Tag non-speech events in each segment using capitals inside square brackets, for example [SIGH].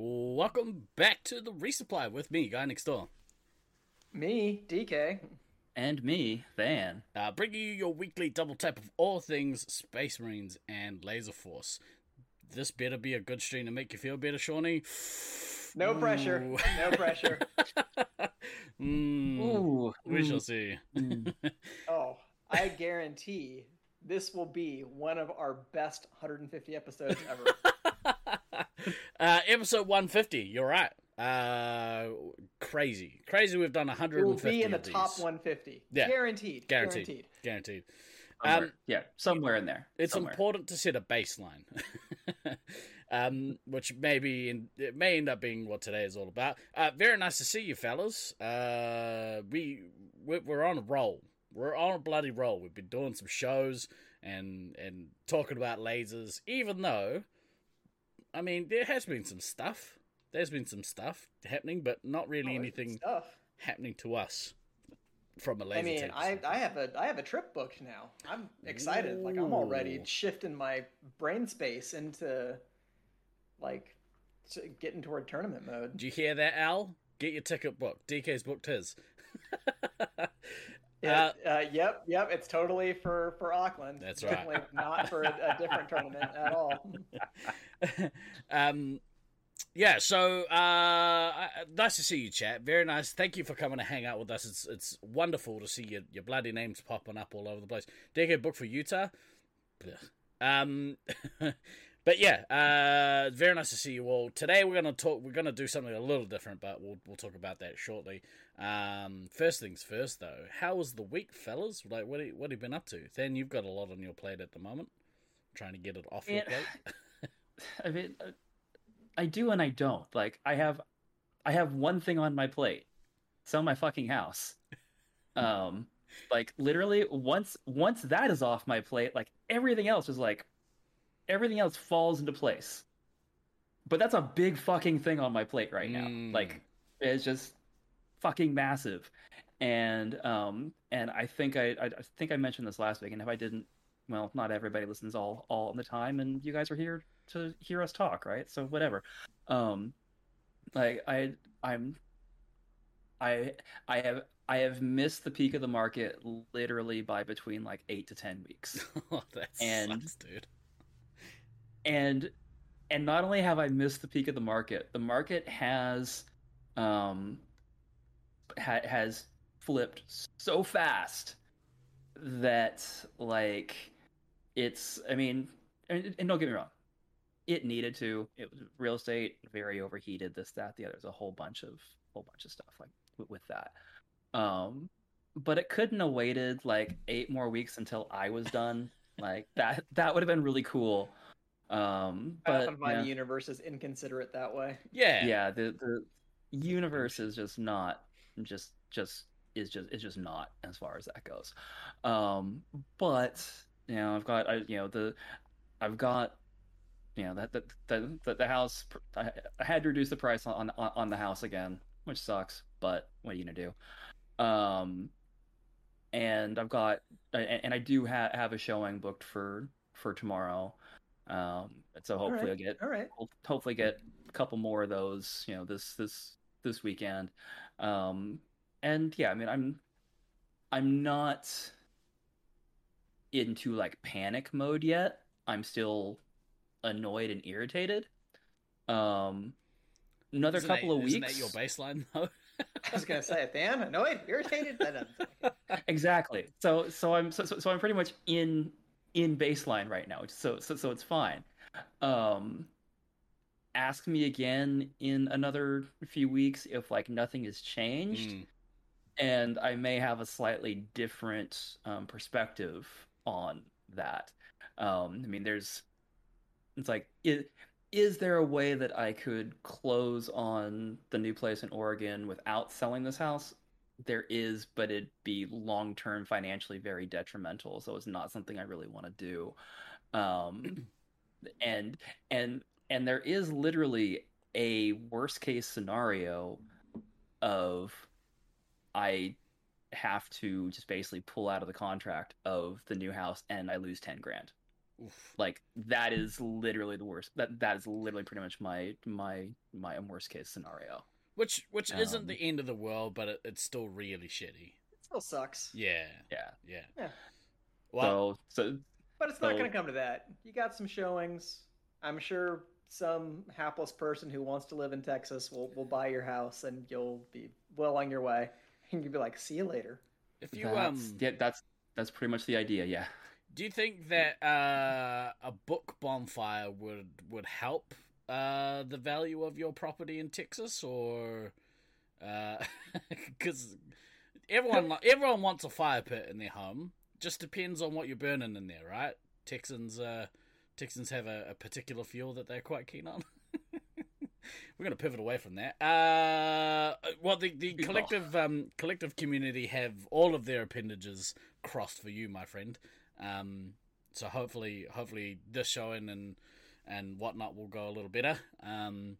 Welcome back to the resupply with me, guy next door. Me, DK. And me, Van. Uh, bringing you your weekly double tap of all things Space Marines and Laser Force. This better be a good stream to make you feel better, Shawnee. No pressure. No [LAUGHS] pressure. Mm, Ooh. we shall see. [LAUGHS] oh, I guarantee this will be one of our best 150 episodes ever. [LAUGHS] [LAUGHS] uh, episode 150, you're right. Uh, crazy. Crazy we've done It 150 will be in the top 150. Yeah. Guaranteed. Guaranteed. Guaranteed. Guaranteed. Somewhere. Um, yeah, somewhere in there. it's somewhere. important to set a baseline, [LAUGHS] um, which maybe in, it may end up being what today is all about. Uh, very nice to see you, fellas. Uh, we we're, we're on a roll. We're on a bloody roll. We've been doing some shows and and talking about lasers, even though, I mean, there has been some stuff. There's been some stuff happening, but not really Oh, anything Stuff. happening to us from a laser. I mean. I, I have a I have a trip booked now. I'm excited. Like I'm already shifting my brain space into like getting toward tournament mode. Do you hear that, Al? Get your ticket booked. DK's booked his. [LAUGHS] Yeah, uh, yep, yep. It's totally for for Auckland. That's right. Definitely [LAUGHS] not for a, a different tournament at all. [LAUGHS] um, yeah, so uh, nice to see you, chat. Very nice. Thank you for coming to hang out with us. It's it's wonderful to see your, your bloody names popping up all over the place. DK book for Utah. Blech. Um, [LAUGHS] but yeah, uh, very nice to see you all. Today we're gonna talk. We're gonna do something a little different, but we'll we'll talk about that shortly. Um, first things first, though. How was the week, fellas? Like, what have, what have you been up to? Then you've got a lot on your plate at the moment. Trying to get it off your It- plate. [LAUGHS] I mean, I do and I don't. Like, I have, I have one thing on my plate: sell my fucking house. Um, like literally, once once that is off my plate, like everything else is like, everything else falls into place. But that's a big fucking thing on my plate right now. Mm. Like, it's just fucking massive. And um, and I think I, I I think I mentioned this last week, and if I didn't, well, not everybody listens all all the time, and you guys are here to hear us talk, right? So whatever. Um, like I I'm I I have I have missed the peak of the market literally by between like eight to ten weeks, [LAUGHS] oh, that And- sucks, dude. and and not only have I missed the peak of the market, the market has um ha- has flipped so fast that like it's I mean and, and don't get me wrong it needed to. It was real estate very overheated this that the other. There's a whole bunch of whole bunch of stuff like with, with that. Um but it couldn't have waited like eight more weeks until I was done. Like that that would have been really cool. Um I but often find yeah. the universe is inconsiderate that way. Yeah. yeah the the universe is just not just just is just is just not as far as that goes um but you know i've got i you know the i've got you know that the the, the, the house I, I had to reduce the price on, on on the house again which sucks but what are you gonna do um and i've got and, and i do have have a showing booked for for tomorrow um so hopefully right, i'll get All right. Hopefully get a couple more of those, you know, this this this weekend. Um, and yeah, I mean, I'm I'm not into like panic mode yet. I'm still annoyed and irritated. Um, another Isn't couple that- of isn't weeks. that your baseline though? I was gonna say, Dan, annoyed, irritated. That doesn't sound like it. exactly. So so I'm so, so so I'm pretty much in in baseline right now. So so so it's fine. Um ask me again in another few weeks if like nothing has changed Mm. and I may have a slightly different um, perspective on that. Um, I mean, there's, it's like, is, is there a way that I could close on the new place in Oregon without selling this house? There is, but it'd be long term financially very detrimental. So it's not something I really want to do. Um, [CLEARS THROAT] and and and there is literally a worst case scenario of I have to just basically pull out of the contract of the new house and I lose 10 grand. Oof. Like that is literally the worst. That that is literally pretty much my my my worst case scenario. Which which isn't Um, the end of the world, but it, it's still really shitty. It still sucks. Yeah, Yeah. yeah. Yeah. Well, so so But it's not So- going to come to that. You got some showings. I'm sure some hapless person who wants to live in Texas will, will buy your house and you'll be well on your way. [LAUGHS] And you'll be like, see you later. if you that's, um, yeah, that's that's pretty much the idea. Yeah. do you think that uh, a book bonfire would would help uh, the value of your property in Texas, or [LAUGHS] because everyone everyone wants a fire pit in their home. Just depends on what you're burning in there, right? Texans uh, Texans have a, a particular fuel that they're quite keen on. [LAUGHS] We're going to pivot away from that. Uh, well, the, the [LAUGHS] collective um, collective community have all of their appendages crossed for you, my friend. Um, so hopefully, hopefully this showing and and whatnot will go a little better. Um,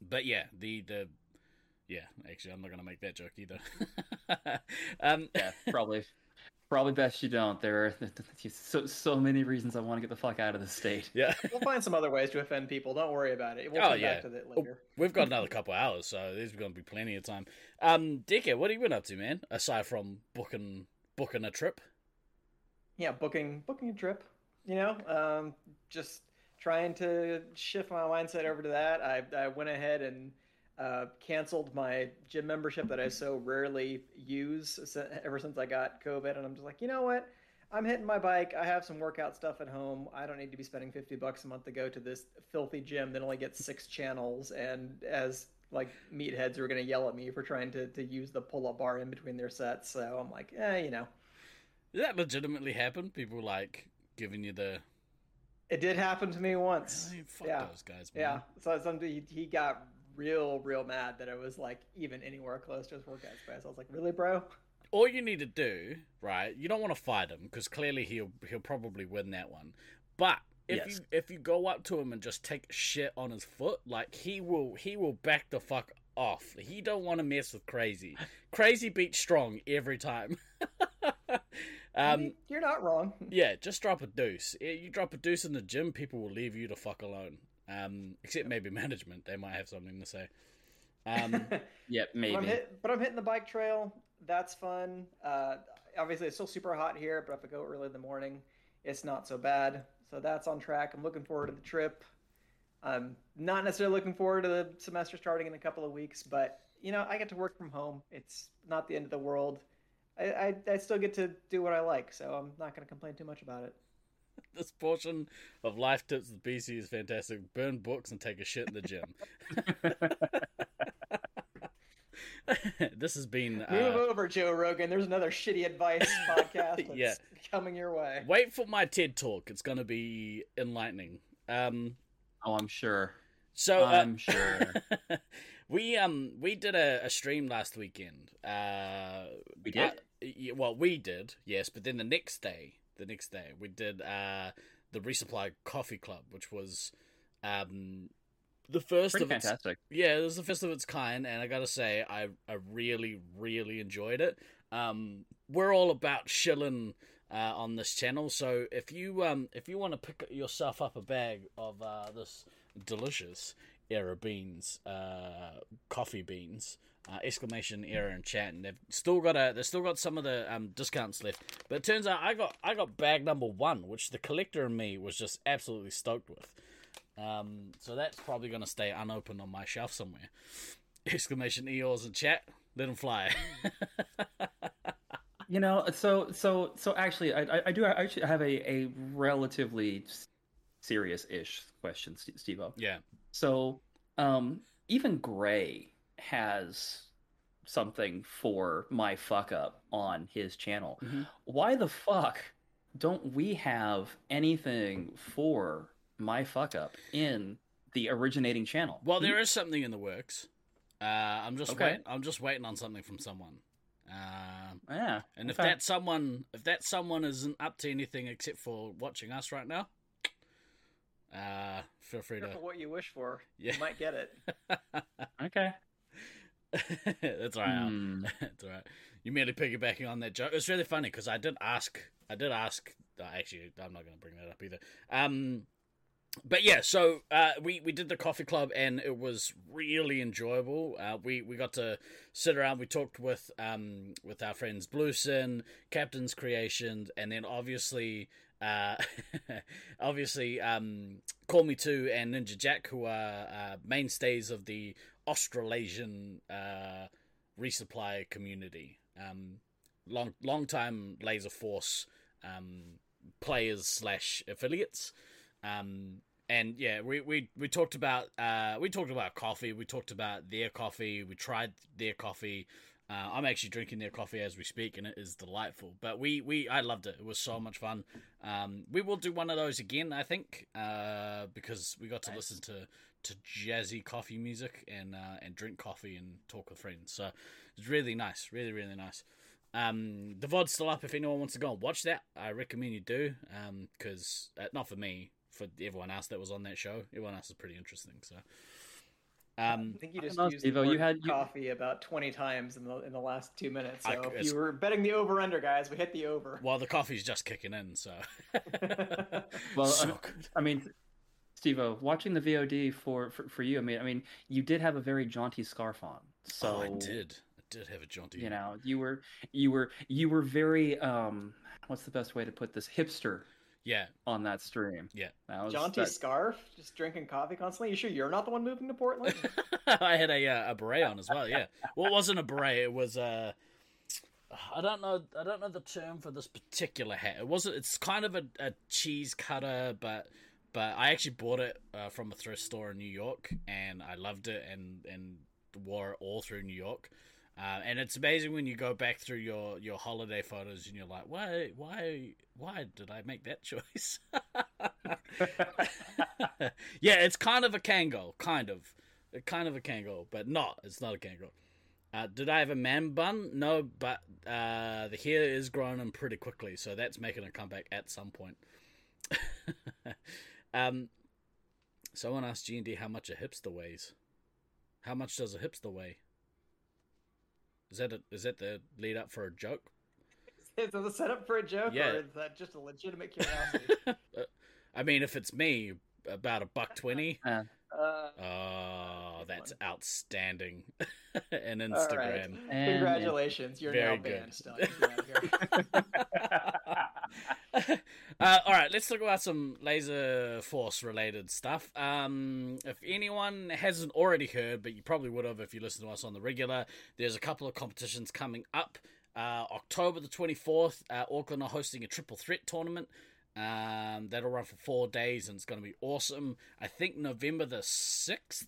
but yeah, the the yeah, actually, I'm not going to make that joke either. [LAUGHS] um, Yeah. Probably. Probably best you don't. There are [LAUGHS] so so many reasons I want to get the fuck out of the state. yeah. [LAUGHS] We'll find some other ways to offend people. Don't worry about it. We'll Oh, come yeah. back to that later. We've got another couple hours, so there's going to be plenty of time. Um, Dicker, what have you been up to, man? Aside from booking booking a trip. Yeah, booking booking a trip. You know, um, just trying to shift my mindset over to that. I, I went ahead and uh, canceled my gym membership that I so rarely use ever since I got COVID, and I'm just like, you know what? I'm hitting my bike. I have some workout stuff at home. I don't need to be spending 50 bucks a month to go to this filthy gym that only gets six [LAUGHS] channels and as like meatheads are going to yell at me for trying to, to use the pull-up bar in between their sets. So I'm like, eh, you know, Did that legitimately happen? People like giving you the it did happen to me once. Really? fuck yeah. those guys, man. Yeah. So he, he got real, real mad that it was like even anywhere close to his workout space. I was like, really, bro? All you need to do, right? You don't want to fight him because clearly he'll he'll probably win that one. But if Yes. you if you go up to him and just take shit on his foot, like he will he will back the fuck off. He don't want to mess with crazy. [LAUGHS] Crazy beats strong every time. [LAUGHS] I um, mean, you're not wrong. yeah, just drop a deuce. You drop a deuce in the gym, people will leave you to fuck alone. Um, except maybe [LAUGHS] management, they might have something to say. Um, [LAUGHS] Yeah, But I'm, maybe. hit, but I'm hitting the bike trail. That's fun. Uh, obviously, it's still super hot here, but if I go early in the morning, it's not so bad. So that's on track. I'm looking forward to the trip. I'm not necessarily looking forward to the semester starting in a couple of weeks, but you know, I get to work from home. It's not the end of the world. I, I, I still get to do what I like, so I'm not going to complain too much about it. [LAUGHS] this portion of Life Tips with BC is fantastic. Burn books and take a shit in the gym. [LAUGHS] this has been. Move Uh, over, Joe Rogan. There's another shitty advice [LAUGHS] podcast that's Yeah. coming your way. wait for my TED talk. It's going to be enlightening. Um, oh, I'm sure. so uh, I'm sure. we um we did a, a stream last weekend. Uh, We did? uh, yeah, well, we did, yes, but then the next day, the next day, we did uh the Resupply Coffee Club, which was um the first Pretty of its yeah, it was the first of its kind, and I gotta say, I I really really enjoyed it. Um, we're all about shilling uh, on this channel, so if you um if you want to pick yourself up a bag of uh, this delicious era beans, uh, coffee beans, uh, exclamation error in chat, and they've still got a they've still got some of the um discounts left. But it turns out I got I got bag number one, which the collector and me was just absolutely stoked with. Um, so that's probably going to stay unopened on my shelf somewhere. [LAUGHS] Exclamation Eeyores in chat. Let them fly. [LAUGHS] You know, so so so actually, I I, I do I actually have a a relatively serious-ish question, Steve. yeah. So, um, even Gray has something for my fuck up on his channel. Mhm. Why the fuck don't we have anything for my fuck up in the originating channel? Well, there is something in the works. Uh, I'm just Okay. wait. I'm just waiting on something from someone. Um, yeah, and if that someone, if that someone isn't up to anything except for watching us right now, uh, feel free Careful to. what you wish for. Yeah. You might get it. [LAUGHS] okay. That's all right. It's all right. You merely piggybacking on that joke. It's really funny because I did ask, I did ask uh, actually, I'm not going to bring that up either. Um, but yeah, so uh, we we did the coffee club and it was really enjoyable. Uh, we we got to sit around. We talked with um with our friends Blueson, Captain's Creations, and then obviously uh [LAUGHS] obviously um Call Me Too and Ninja Jack, who are uh, mainstays of the Australasian uh, resupply community. Um, long long time Laser Force um players slash affiliates. Um, and yeah, we, we, we talked about uh, we talked about coffee. We talked about their coffee. We tried their coffee. Uh, I'm actually drinking their coffee as we speak, and it is delightful. But we, we I loved it. It was so much fun. Um, we will do one of those again, I think, uh, because we got to Nice. listen to, to jazzy coffee music and uh, and drink coffee and talk with friends. So it's really nice, really really nice. Um, the VOD's still up if anyone wants to go and watch that. I recommend you do, because uh, not for me, for everyone else that was on that show. Everyone else is pretty interesting. So, um, I think you just don't know, used the Steve-O, you word had- you- coffee about 20 times in the in the last two minutes. So I- if it's- you were betting the over under, guys, we hit the over. well, the coffee's just kicking in, so. [LAUGHS] Well, so I- I mean, Steve-O, watching the VOD for, for for you, I mean, I mean, you did have a very jaunty scarf on, so oh, I did. I did have a jaunty. you know, you were you were you were very um, what's the best way to put this? Hipster Yeah, on that stream. Yeah. that was, Jaunty that- scarf, just drinking coffee constantly. You sure you're not the one moving to Portland? [LAUGHS] I had a uh, a beret on as well. Yeah, well, it wasn't a beret. It was uh, I don't know. I don't know the term for this particular hat. It wasn't. It's kind of a, a cheese cutter, but but I actually bought it uh, from a thrift store in New York, and I loved it, and and wore it all through New York. Uh, and it's amazing when you go back through your, your holiday photos and you're like, why why why did I make that [LAUGHS] choice? [LAUGHS] yeah, it's kind of a Kangol, kind of, kind of a Kangol, but not. It's not a Kangol. Uh, did I have a man bun? No, but uh, the hair is growing in pretty quickly, so that's making a comeback at some point. [LAUGHS] um, someone asked G and D how much a hipster weighs. How much does a hipster weigh? Is that a, is that the lead up for a joke? [LAUGHS] is it a setup for a joke, Yeah. or is that just a legitimate [LAUGHS] curiosity? I mean, if it's me, about a buck twenty. [LAUGHS] Uh, uh, Oh, that's one. outstanding. and all right. Instagram. And- Congratulations, you're Very now good. banned. Still, get out of here. uh, all right, let's talk about some laser force related stuff. Um, if anyone hasn't already heard, but you probably would have if you listen to us on the regular, there's a couple of competitions coming up. Uh, October the 24th, uh, Auckland are hosting a triple threat tournament. Um, that'll run for four days and it's going to be awesome. I think November the 6th.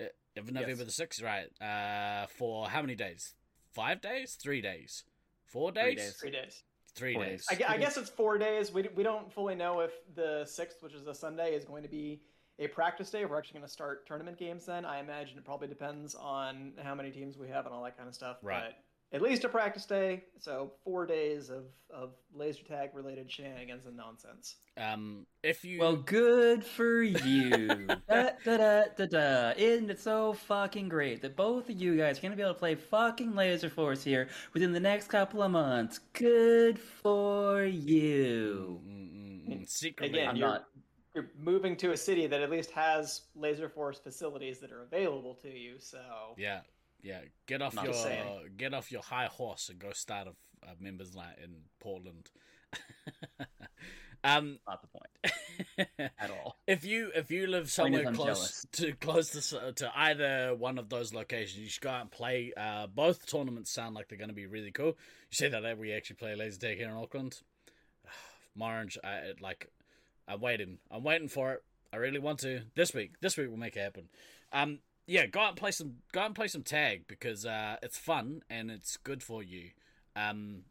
Uh, November the 6th, right. Uh, for how many days? Five days? Three days? Four days? Three days. Three days. Three Four days. days. I, I guess it's four days. We, we don't fully know if the sixth, which is a Sunday, is going to be a practice day. We're actually going to start tournament games then. I imagine it probably depends on how many teams we have and all that kind of stuff. Right. But at least a practice day. So four days of, of laser tag related shenanigans and nonsense. Um, if you Well, good for you. [LAUGHS] da, da, da, da, da. Isn't it so fucking great that both of you guys are going to be able to play fucking Laser Force here within the next couple of months? Good for you. Mm, mm, mm, secretly, Again, I'm you're, not- you're moving to a city that at least has laser force facilities that are available to you. So yeah, yeah. Get off Not your saying. get off your high horse and go start a, a members night in Portland. [LAUGHS] um, Not the point [LAUGHS] at all. if you if you live somewhere close jealous. to close to to either one of those locations, you should go out and play. Uh, both tournaments sound like they're going to be really cool. You say that we actually play laser tag here in Auckland. [SIGHS] Morange, I like. I'm waiting. I'm waiting for it. I really want to this week. This week we'll make it happen. Um, yeah, go out and play some. Go out and play some tag because uh, it's fun and it's good for you. Um,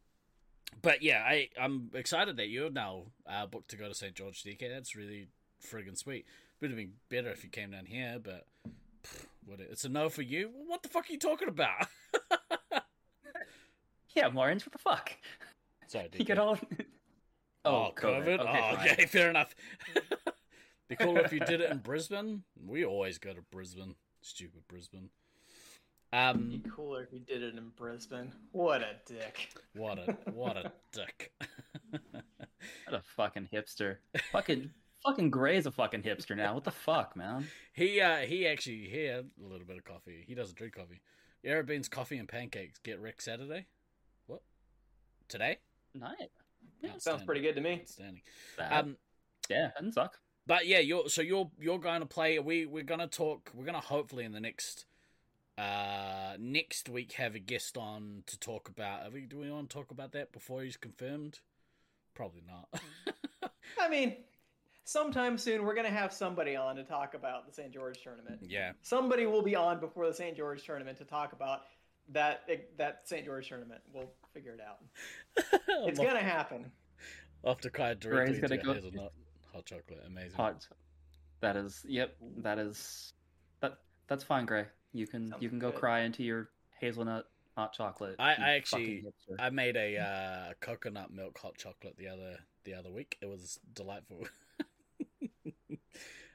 but yeah, I I'm excited that you're now uh, booked to go to St George DK. That's really friggin' sweet. Would have been better if you came down here, but pff, it's a no for you. What the fuck are you talking about? [LAUGHS] Yeah, Orange, what the fuck? Sorry, You get all. [LAUGHS] Oh, COVID. Okay, oh, okay, [LAUGHS] fair enough. Be cool if you did it in Brisbane. We always go to Brisbane. Stupid Brisbane. Um, It'd be cooler if he did it in Brisbane. What a dick. what a what a [LAUGHS] dick. What a fucking hipster. Fucking fucking Gray's a fucking hipster now. What the fuck, man? he uh he actually he had a little bit of coffee. He doesn't drink coffee. Air Beans coffee and pancakes. Get Rick Saturday. What? Today? Nice. Sounds pretty good to me. Outstanding. That, Um, yeah, doesn't suck. But yeah, you're so you're you're going to play. We we're gonna talk. We're gonna hopefully in the next uh next week have a guest on to talk about. Are we, do we want to talk about that before he's confirmed? Probably not. [LAUGHS] I mean, sometime soon we're gonna have somebody on to talk about the St. George tournament. yeah. Somebody will be on before the St. George tournament to talk about that that St. George tournament. We'll figure it out. [LAUGHS] It's gonna happen. After Kai Gray's directly gonna to go- hazelnut hot chocolate. Amazing. Hot. That is. Yep. That is. That that's fine, Gray. You can Sounds you can go good. cry into your hazelnut hot chocolate. I- I actually- I made a [LAUGHS] uh, coconut milk hot chocolate the other the other week. It was delightful. [LAUGHS] uh, Okay,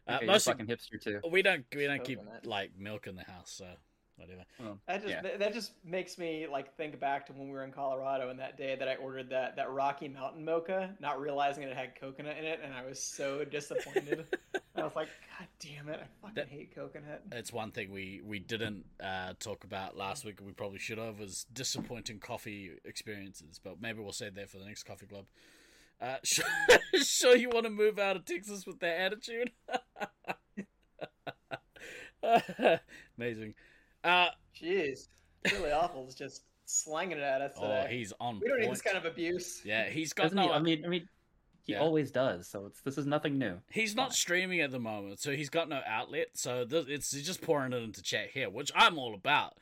you're a mostly fucking hipster too. we don't we don't keep like milk in the house, so whatever. Well, That just yeah. that just makes me like think back to when we were in Colorado and that day that I ordered that that Rocky Mountain mocha, not realizing it had coconut in it, and I was so [LAUGHS] disappointed. I was like, God damn it, I fucking That- hate coconut. It's one thing we we didn't uh, talk about last week. We probably should have was disappointing coffee experiences, but maybe we'll save that for the next coffee club. Uh, [LAUGHS] sure, sure you want to move out of Texas with that attitude? [LAUGHS] Amazing. Uh, Jeez, really awful. It's just slanging it at us oh, today. he's on we don't need this kind of abuse. Yeah, he's got Doesn't no. he? I mean, I mean, he Yeah. always does. So it's this is nothing new. He's not Fine. streaming at the moment, so he's got no outlet. So th- it's he's just pouring it into chat here, which I'm all about.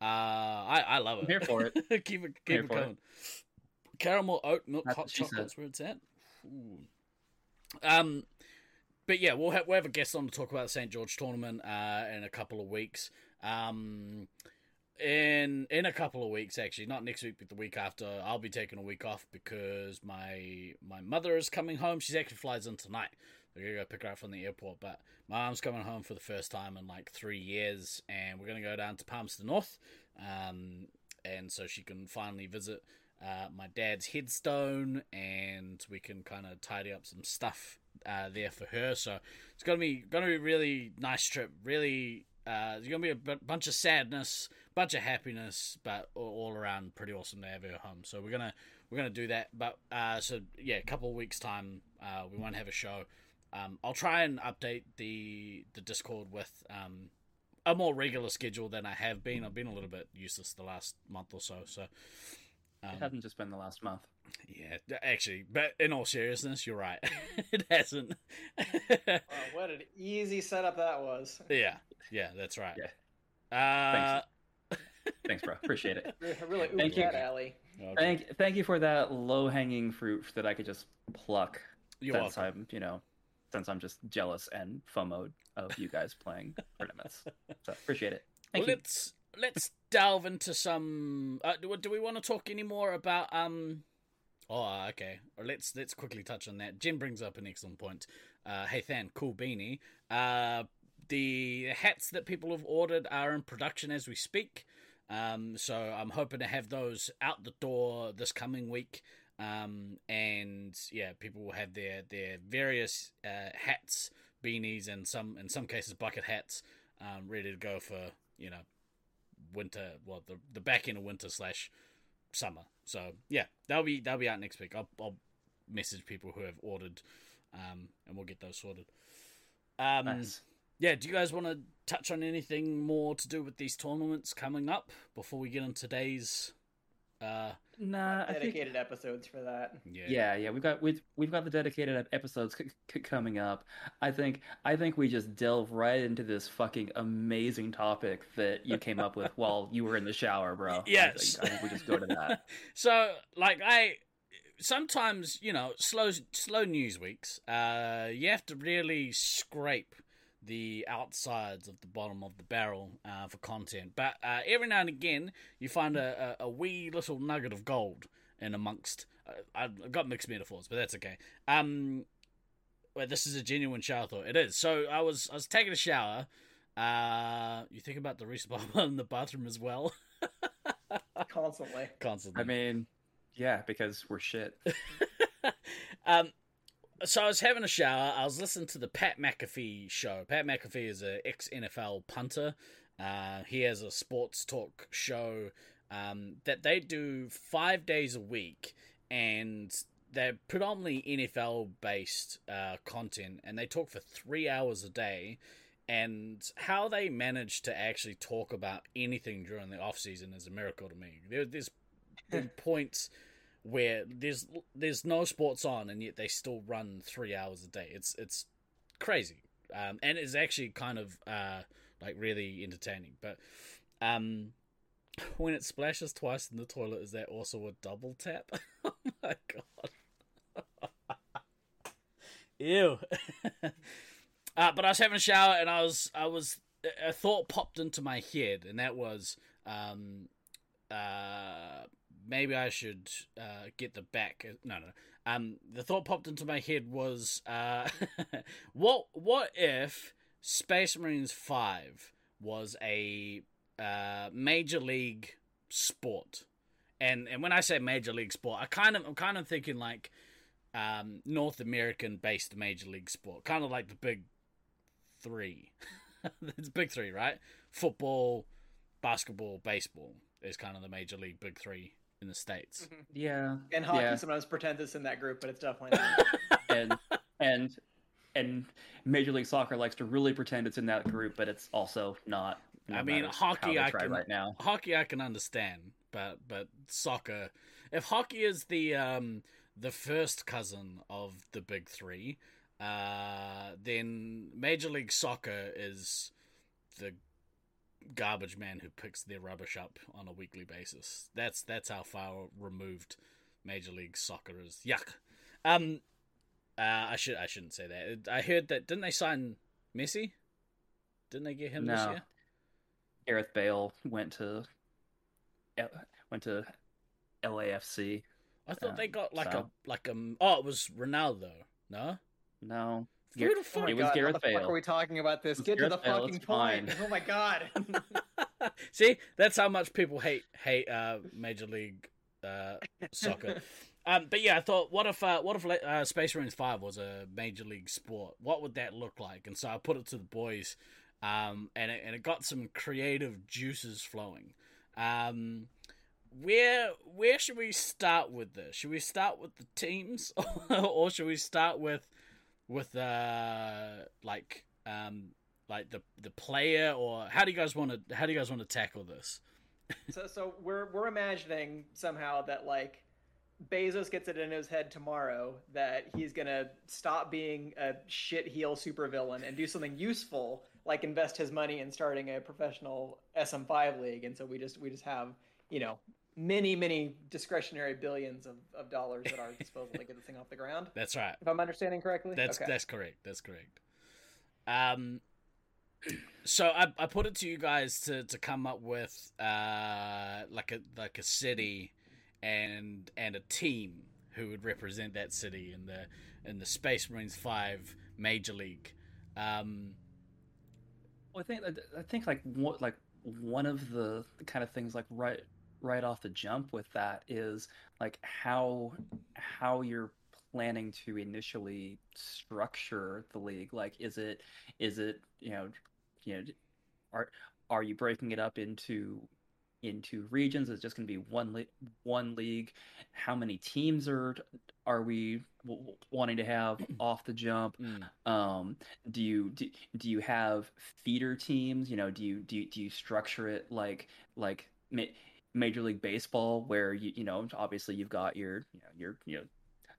Uh, I I love [LAUGHS] it. I'm here for it. keep it keep it for it. going. Caramel oat milk That's hot what she said. chocolate's where it's at. Ooh. Um, but yeah, we'll have we'll have a guest on to talk about the St George tournament uh in a couple of weeks. Um, in in a couple of weeks actually, not next week, but the week after. I'll be taking a week off because my my mother is coming home. She's actually flies in tonight. We're gonna go pick her up from the airport, but my mom's coming home for the first time in like three years, and we're gonna go down to Palmerston North, um, and so she can finally visit uh, my dad's headstone, and we can kind of tidy up some stuff uh, there for her. So it's gonna be gonna be a really nice trip. Really, uh, it's gonna be a b- bunch of sadness, bunch of happiness, but all, all around pretty awesome to have her home. So we're gonna we're gonna do that. But uh, so yeah, a couple of weeks time, uh, we won't have a show. Um, I'll try and update the the Discord with um, a more regular schedule than I have been. I've been a little bit useless the last month or so. So um, It hasn't just been the last month. yeah, actually, but in all seriousness, you're right. [LAUGHS] it hasn't. Wow, what an easy setup that was. yeah, yeah, that's right. Yeah. Uh, Thanks, bro. Appreciate it. [LAUGHS] Really Thank you. that alley. okay. Thank thank you for that low hanging fruit that I could just pluck You're since welcome. I'm you know since I'm just jealous and FOMO of you guys playing [LAUGHS] tournaments. So appreciate it. Thank you. let's let's delve into some. Uh, do, do we want to talk any more about um? Oh, okay. Or let's let's quickly touch on that. Jim brings up an excellent point. Uh, hey Than, cool beanie. Uh, the hats that people have ordered are in production as we speak. Um, so I'm hoping to have those out the door this coming week. Um, and yeah, people will have their their various uh, hats, beanies, and some in some cases bucket hats, um, ready to go for you know winter. Well, the the back end of winter slash summer. So yeah, they'll be they'll be out next week. I'll, I'll message people who have ordered, um, and we'll get those sorted. Um, Nice. Yeah, do you guys want to touch on anything more to do with these tournaments coming up before we get into today's? Uh, Nah, I think Dedicated episodes for that. yeah, yeah, yeah, we've got we've, we've got the dedicated episodes c- c- coming up. I think I think we just delve right into this fucking amazing topic that you came up with [LAUGHS] while you were in the shower, bro. I Yes. think, I think we just go to that. [LAUGHS] so, like, I sometimes you know slow slow news weeks. Uh, you have to really scrape the outsides of the bottom of the barrel uh, for content. But uh, every now and again, you find a, a, a wee little nugget of gold in amongst. Uh, I've got mixed metaphors, but that's okay. Um, well, this is a genuine shower thought. It is. So I was I was taking a shower. Uh, you think about the Reese [LAUGHS] Barber in the bathroom as well. [LAUGHS] Constantly. Constantly. I mean, yeah, because we're shit. [LAUGHS] um, so I was having a shower. I was listening to the Pat McAfee show. Pat McAfee is an ex NFL punter. Uh, he has a sports talk show um, that they do five days a week, and they're predominantly NFL based uh, content, and they talk for three hours a day. And how they manage to actually talk about anything during the off season is a miracle to me. There, there's [LAUGHS] points where there's there's no sports on, and yet they still run three hours a day. It's it's crazy, um, and it's actually kind of uh, like really entertaining. But um, when it splashes twice in the toilet, is that also a double tap? [LAUGHS] oh my god! Ew. [LAUGHS] uh, but I was having a shower, and I was I was a thought popped into my head, and that was um, uh, maybe I should uh, get the back. No, no. Um, the thought popped into my head was, uh, [LAUGHS] what what if Space Marines Five was a uh, major league sport? And and when I say major league sport, I kind of I'm kind of thinking like um, North American based major league sport, kind of like the big three. [LAUGHS] it's big three, right? Football, basketball, baseball is kind of the major league big three in the states. Mm-hmm. Yeah, and hockey yeah. sometimes pretends it's in that group, but it's definitely not. [LAUGHS] and and and Major League Soccer likes to really pretend it's in that group, but it's also not. No I mean, hockey I can right now. Hockey I can understand, but but soccer, if hockey is the um the first cousin of the big three, uh, then Major League Soccer is the garbage man who picks their rubbish up on a weekly basis. That's that's how far removed Major League Soccer is. Yuck. Um, uh, I should I shouldn't say that. I heard that didn't they sign Messi? Didn't they get him no. this year? Gareth Bale went to went to LAFC. I thought um, they got like so. a like a oh it was Ronaldo. No. No. Who the fuck? It was god, Gareth how the Bale. fuck are we talking about this? Get Gareth to the Bale, fucking it's point. fine. Oh my god. [LAUGHS] [LAUGHS] See, that's how much people hate hate uh, Major League uh, Soccer. [LAUGHS] um, but yeah, I thought, what if uh, what if uh, Space Marines Five was a Major League sport? What would that look like? And so I put it to the boys, um, and it, and it got some creative juices flowing. Um, where where should we start with this? Should we start with the teams, or should we start with with uh like um like the the player or how do you guys want to how do you guys want to tackle this? [LAUGHS] So so we're we're imagining somehow that like Bezos gets it in his head tomorrow that he's gonna stop being a shit heel supervillain and do something useful, like invest his money in starting a professional SM5 league, and so we just we just have you know many many discretionary billions of, of dollars at our disposal to get this thing off the ground. [LAUGHS] that's right If I'm understanding correctly, that's okay. that's correct that's correct um [CLEARS THROAT] so I, I put it to you guys to, to come up with uh like a like a city and and a team who would represent that city in the in the Space Marines Five Major League. Um, Well, I think I think like what like one of the kind of things like right right off the jump with that is like how how you're planning to initially structure the league. Like, is it is it you know you know are are you breaking it up into into regions? Is just going to be one le- one league? How many teams are are we w- wanting to have [CLEARS THROAT] off the jump? mm, um do you do, do you have feeder teams you know do you do you, do you structure it like like major league baseball where you you know obviously you've got your you know your you know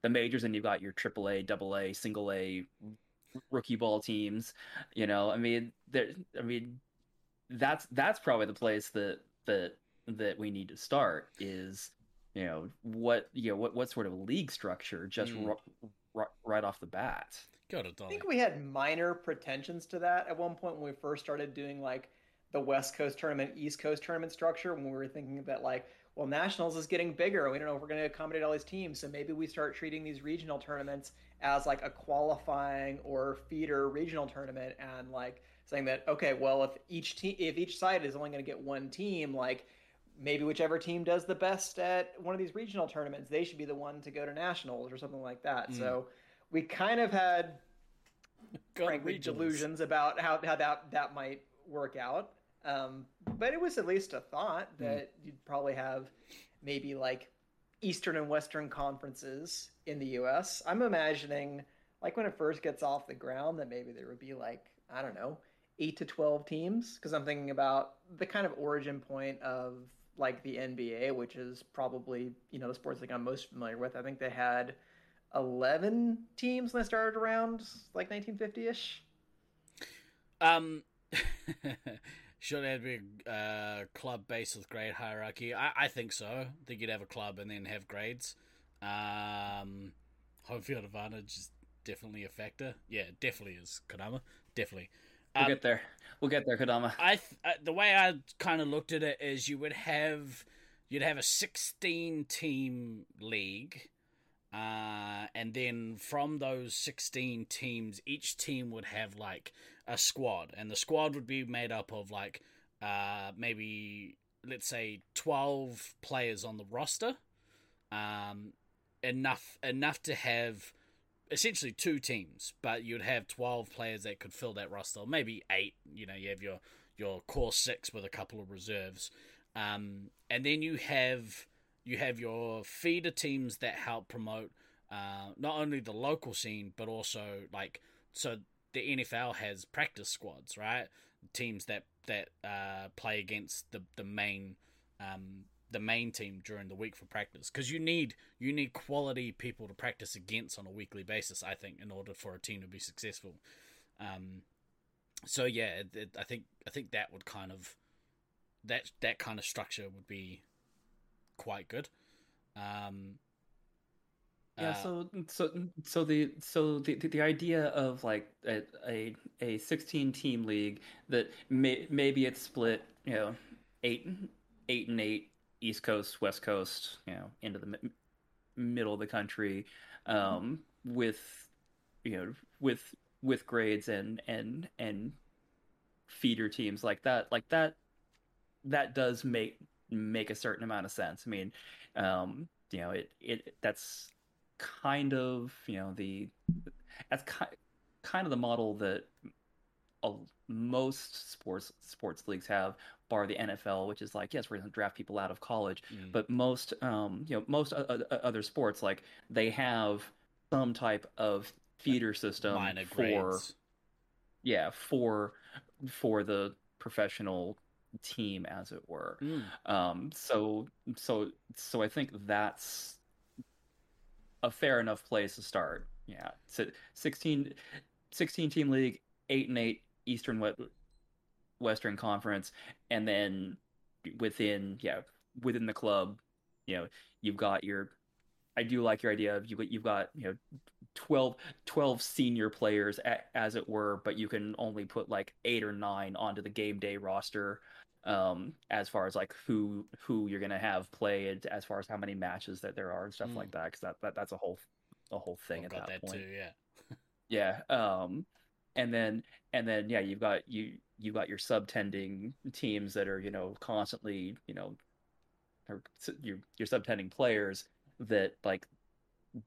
the majors and you've got your triple a double a single a rookie ball teams you know i mean there i mean that's that's probably the place that that that we need to start is you know what you know what what sort of league structure just Mm. ri- ri- right off the bat go to I think we had minor pretensions to that at one point when we first started doing like the West Coast tournament, East Coast tournament structure. When we were thinking that like, well, nationals is getting bigger. We don't know if we're going to accommodate all these teams, so maybe we start treating these regional tournaments as like a qualifying or feeder regional tournament, and like saying that okay, well, if each team, if each side is only going to get one team, like maybe whichever team does the best at one of these regional tournaments, they should be the one to go to nationals or something like that. Mm. So we kind of had, frankly, regionals. delusions about how, how that that might work out. Um, but it was at least a thought mm. that mm. you'd probably have maybe like Eastern and Western conferences in the U.S. I'm imagining like when it first gets off the ground that maybe there would be like I don't know eight to twelve teams because I'm thinking about the kind of origin point of like the NBA, which is probably you know the sports league I'm most familiar with. I think they had eleven teams when they started around like 1950 ish. Um. [LAUGHS] Should there be a uh, club based with grade hierarchy? I, I think so. I think you'd have a club and then have grades. Um, home field advantage is definitely a factor. Yeah, definitely is Kodama. Definitely. We'll um, get there. We'll get there, Kodama. I th- uh, the way I kind of looked at it is you would have you'd have a 16 team league. Uh, and then from those 16 teams, each team would have like a squad, and the squad would be made up of like uh, maybe let's say 12 players on the roster, um, enough enough to have essentially two teams, but you'd have 12 players that could fill that roster, maybe eight. You know, you have your your core six with a couple of reserves, um, and then you have you have your feeder teams that help promote uh, not only the local scene but also like so the NFL has practice squads, right? Teams that that uh, play against the the main um, the main team during the week for practice because you need you need quality people to practice against on a weekly basis. I think in order for a team to be successful. Um, so yeah, it, it, I think I think that would kind of that that kind of structure would be quite good. Um, yeah, uh, so so so the so the the idea of like a a, a 16 team league that may, maybe it's split, you know, 8 8 and 8 East Coast, West Coast, you know, into the middle of the country um, with you know with with grades and and and feeder teams like that like that that does make make a certain amount of sense. I mean, um, you know, it it that's kind of you know the that's kind kind of the model that most sports sports leagues have, bar the NFL, which is like yes, we're going to draft people out of college, mm. but most um, you know most other sports like they have some type of feeder system Minor for grades. yeah for for the professional team as it were mm. um so so so i think that's a fair enough place to start. Yeah. So 16 16 team league 8 and 8 eastern western conference. And then within yeah within the club you know you've got your I do like your idea of you you've got you know 12, 12 senior players as it were, but you can only put like eight or nine onto the game day roster um, as far as like who who you're gonna have play, as far as how many matches that there are and stuff mm. like that. Because that, that that's a whole a whole thing at that, that point. Too, yeah. yeah. Um, and then and then yeah, you've got you you've got your subtending teams that are you know constantly you know or your your subtending players that like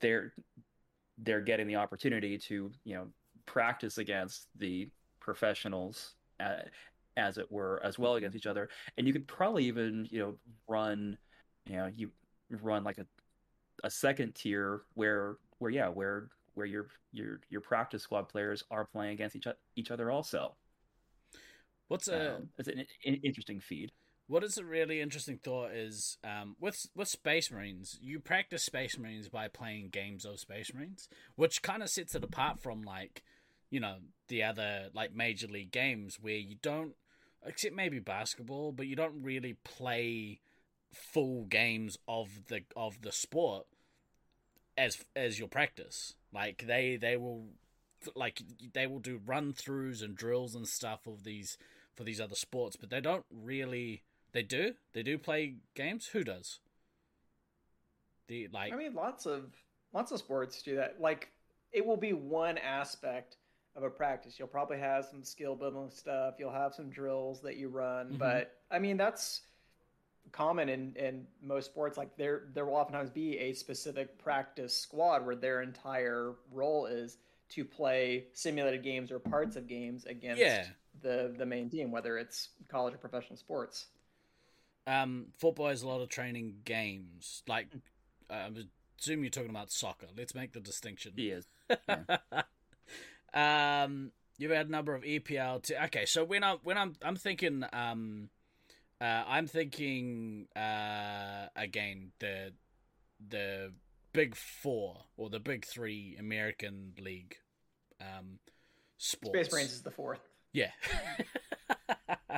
they're they're getting the opportunity to you know practice against the professionals uh, as it were as well against each other. And you could probably even you know run you know you run like a a second tier where where yeah where where your your your practice squad players are playing against each each other also. What's a um, it's an, an interesting feed. what is a really interesting thought is um, with with Space Marines, you practice Space Marines by playing games of Space Marines, which kind of sets it apart from like, you know, the other like major league games where you don't, except maybe basketball, but you don't really play full games of the of the sport as as your practice. Like they they will like they will do run throughs and drills and stuff of these for these other sports, but they don't really they do. They do play games. Who does? The like. I mean, lots of lots of sports do that. Like, it will be one aspect of a practice. You'll probably have some skill building stuff. You'll have some drills that you run, Mhm. but I mean that's common in in most sports. Like there there will oftentimes be a specific practice squad where their entire role is to play simulated games or parts of games against Yeah. the the main team, whether it's college or professional sports. Um, football has a lot of training games. Like, I assume you're talking about soccer. Let's make the distinction. He is. [LAUGHS] um, you've had a number of EPL. T- okay, so when I'm when I'm I'm thinking um, uh, I'm thinking uh again the the big four or the big three American league um sports. Space Marines is the fourth. Yeah. [LAUGHS]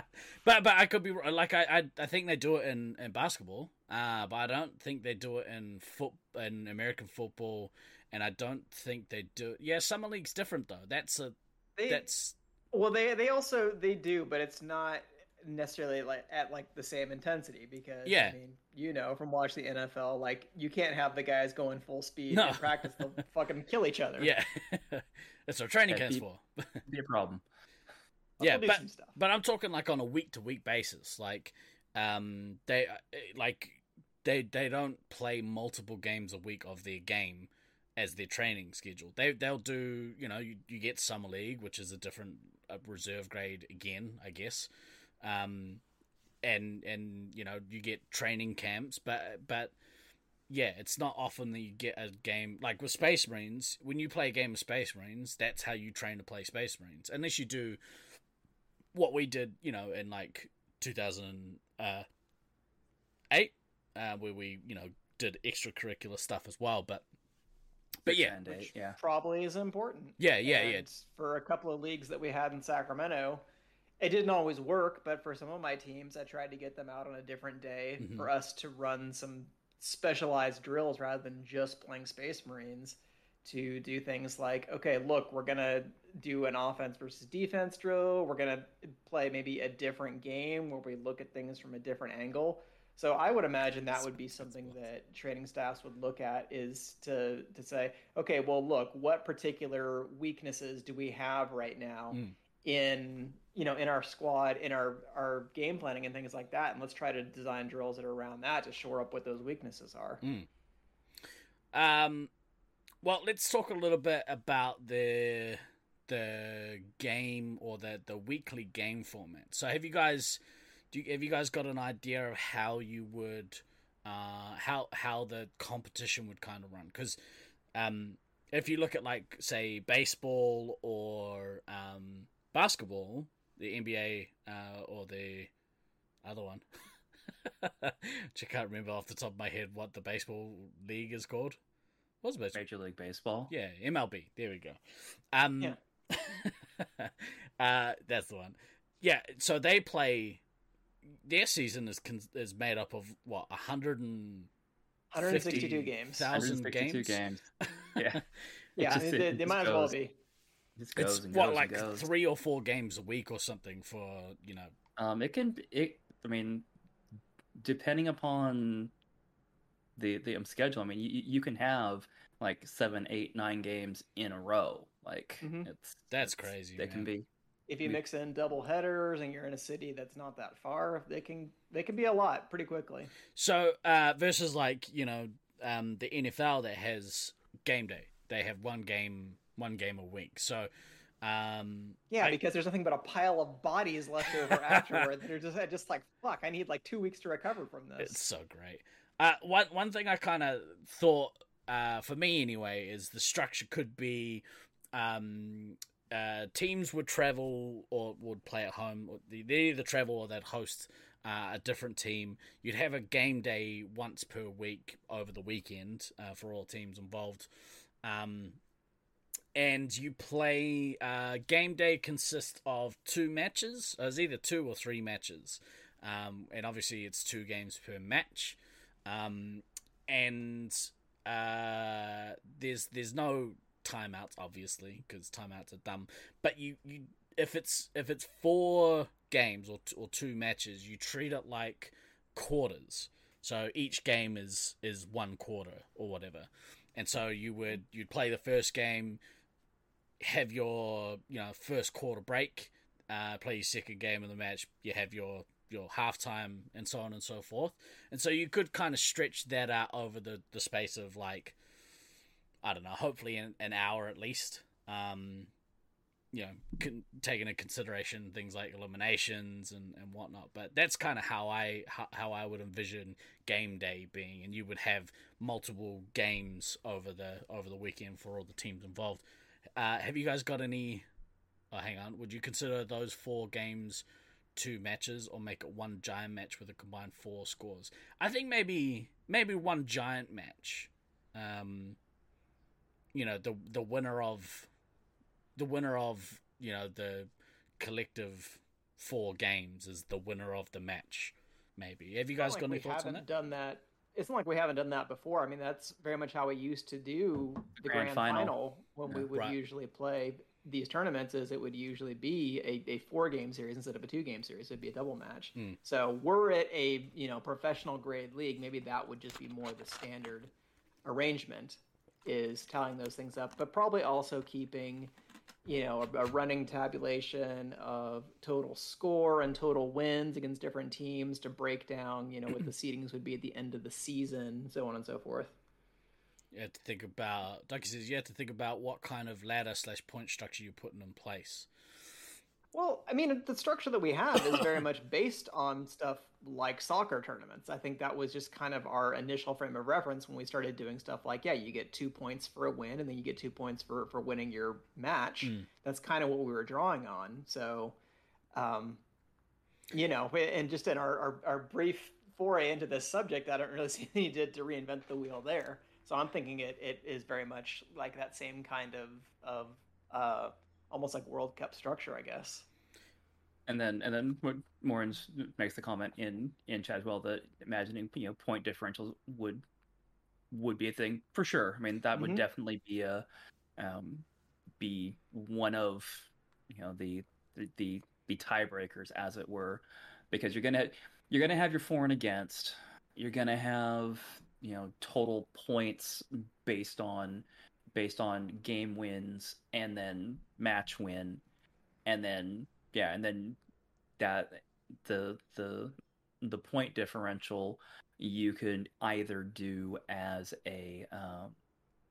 but but I could be like I, I I think they do it in in basketball. Uh but I don't think they do it in foot in American football and I don't think they do Yeah, summer league's different though. That's a They, that's Well, they they also they do, but it's not necessarily like at like the same intensity because Yeah. I mean you know from watching the NFL like you can't have the guys going full speed No. in practice they'll [LAUGHS] fucking kill each other. yeah. [LAUGHS] That's what training Yeah, camps for. [LAUGHS] Be a problem. But yeah, they'll do but but I'm talking like on a week to week basis. Like, um, they uh, like they they don't play multiple games a week of their game as their training schedule. They they'll do you know you, you get summer league, which is a different reserve grade again, I guess. Um, and and you know you get training camps, but but yeah, it's not often that you get a game like with Space Marines. When you play a game of Space Marines, that's how you train to play Space Marines, unless you do what we did, you know, in like 2008, uh, where we, you know, did extracurricular stuff as well. But, but yeah, Which yeah. probably is important. yeah, yeah, yeah. And For a couple of leagues that we had in Sacramento, it didn't always work, but for some of my teams, I tried to get them out on a different day Mhm. for us to run some specialized drills rather than just playing Space Marines. To do things like, okay, look, we're gonna do an offense versus defense drill. We're gonna play maybe a different game where we look at things from a different angle. So I would imagine that would be something that training staffs would look at is to to say, okay, well, look, what particular weaknesses do we have right now Mm. in you know in our squad, in our our game planning and things like that, and let's try to design drills that are around that to shore up what those weaknesses are. Um, well, let's talk a little bit about the the game or the the weekly game format. So, have you guys do you, have you guys got an idea of how you would uh how how the competition would kind of run? Because um, if you look at like say baseball or um basketball, the NBA uh, or the other one. [LAUGHS] Which I can't remember off the top of my head what the baseball league is called. What's baseball? Major League Baseball. Yeah, MLB. There we go. Um, Yeah. [LAUGHS] uh, that's the one. Yeah, so they play. Their season is con- is made up of what a hundred and 162 games. thousand 162 games. games. [LAUGHS] Yeah. [LAUGHS] Yeah, just- they, it they just might as well be. It's what like three or four games a week or something for you know. Um, it can it. I mean, depending upon the the um, schedule. I mean, you you can have like seven, eight, nine games in a row. Like Mhm. it's That's it's- crazy, They can be. If you mix in double headers and you're in a city that's not that far, they can they can be a lot pretty quickly. So uh, versus like you know um, the NFL that has game day, they have one game one game a week. So um, Yeah, I- because there's nothing but a pile of bodies left over [LAUGHS] afterward. They're just just like fuck. I need like two weeks to recover from this. It's so great. Uh, one one thing I kind of thought, uh, for me anyway, is the structure could be, um, uh, teams would travel or would play at home. They either travel or they'd host uh, a different team. You'd have a game day once per week over the weekend uh, for all teams involved. Um, and you play uh, game day consists of two matches. Uh, it's either two or three matches, um, and obviously it's two games per match. Um, and uh, there's there's no timeouts, obviously, because timeouts are dumb. But you, you if it's if it's four games or t- or two matches, you treat it like quarters. So each game is is one quarter or whatever, and so you would you'd play the first game, have your you know first quarter break, uh, play your second game of the match. You have your your halftime and so on and so forth. And so you could kind of stretch that out over the the space of like I don't know, hopefully an, an hour at least. Um, you know, con- taking into consideration things like eliminations and, and whatnot. But that's kind of how I how, how I would envision game day being, and you would have multiple games over the over the weekend for all the teams involved. Uh, have you guys got any? Oh, hang on. Would you consider those four games two matches, or make it one giant match with a combined four scores? I think maybe maybe one giant match. Um, you know, the the winner of the winner of you know the collective four games is the winner of the match. Maybe have you guys like got any we thoughts on haven't that? done that. It's not like we haven't done that before. I mean, that's very much how we used to do the Grand grand, final. final. when we would Right. usually play these tournaments. Is it would usually be a, a four game series instead of a two game series. It'd be a double match. Hmm. So we're at a you know professional grade league. Maybe that would just be more the standard arrangement is tallying those things up, but probably also keeping you know, a, a running tabulation of total score and total wins against different teams to break down, you know, what the [CLEARS THROAT] seedings would be at the end of the season, so on and so forth. You have to think about, like says, you have to think about what kind of ladder slash point structure you're putting in place. Well, I mean, the structure that we have is very [COUGHS] much based on stuff like soccer tournaments. I think that was just kind of our initial frame of reference when we started doing stuff like, yeah, you get two points for a win, and then you get two points for for winning your match. Mm. That's kind of what we were drawing on. So, um, you know, and just in our, our our brief foray into this subject, I don't really [LAUGHS] see any need to, to reinvent the wheel there. So I'm thinking it, it is very much like that same kind of of uh, almost like World Cup structure, I guess. And then and then what Morans makes the comment in in chat as well that imagining you know point differentials would would be a thing for sure. I mean that would Mhm. definitely be a um, be one of you know the the the, the tiebreakers as it were because you're gonna you're gonna have your for and against. You're gonna have you know total points based on based on game wins and then match win and then yeah and then that the the the point differential you can either do as a um,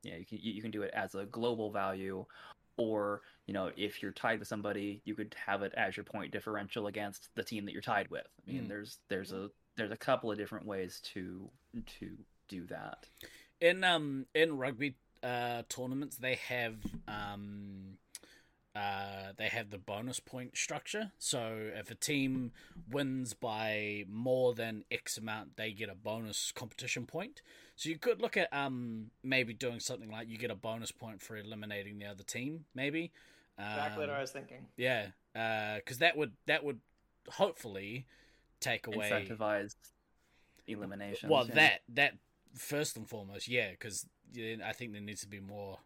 yeah you can you can do it as a global value or you know if you're tied with somebody you could have it as your point differential against the team that you're tied with i mean Mm. there's there's a there's a couple of different ways to to do that In um in rugby uh tournaments, they have um uh they have the bonus point structure. So if a team wins by more than X amount, they get a bonus competition point. So you could look at um maybe doing something like you get a bonus point for eliminating the other team, maybe. Exactly Um, what I was thinking. Yeah, because that would that would hopefully take away incentivize elimination well, that that first and foremost, yeah, because I think there needs to be more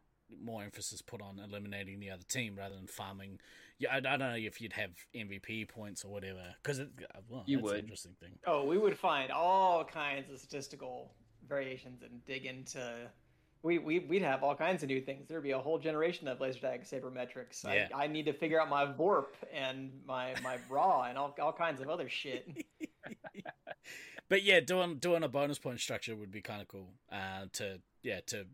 more emphasis put on eliminating the other team rather than farming. Yeah, I, I don't know if you'd have MVP points or whatever, because well, You would. an interesting thing. Oh, we would find all kinds of statistical variations and dig into. We, we, we'd have all kinds of new things. There'd be a whole generation of laser tag sabermetrics. Yeah. I, I need to figure out my VORP and my, my raw and all, all kinds of other shit. [LAUGHS] [LAUGHS] But yeah, doing doing a bonus point structure would be kind of cool. Uh, to yeah to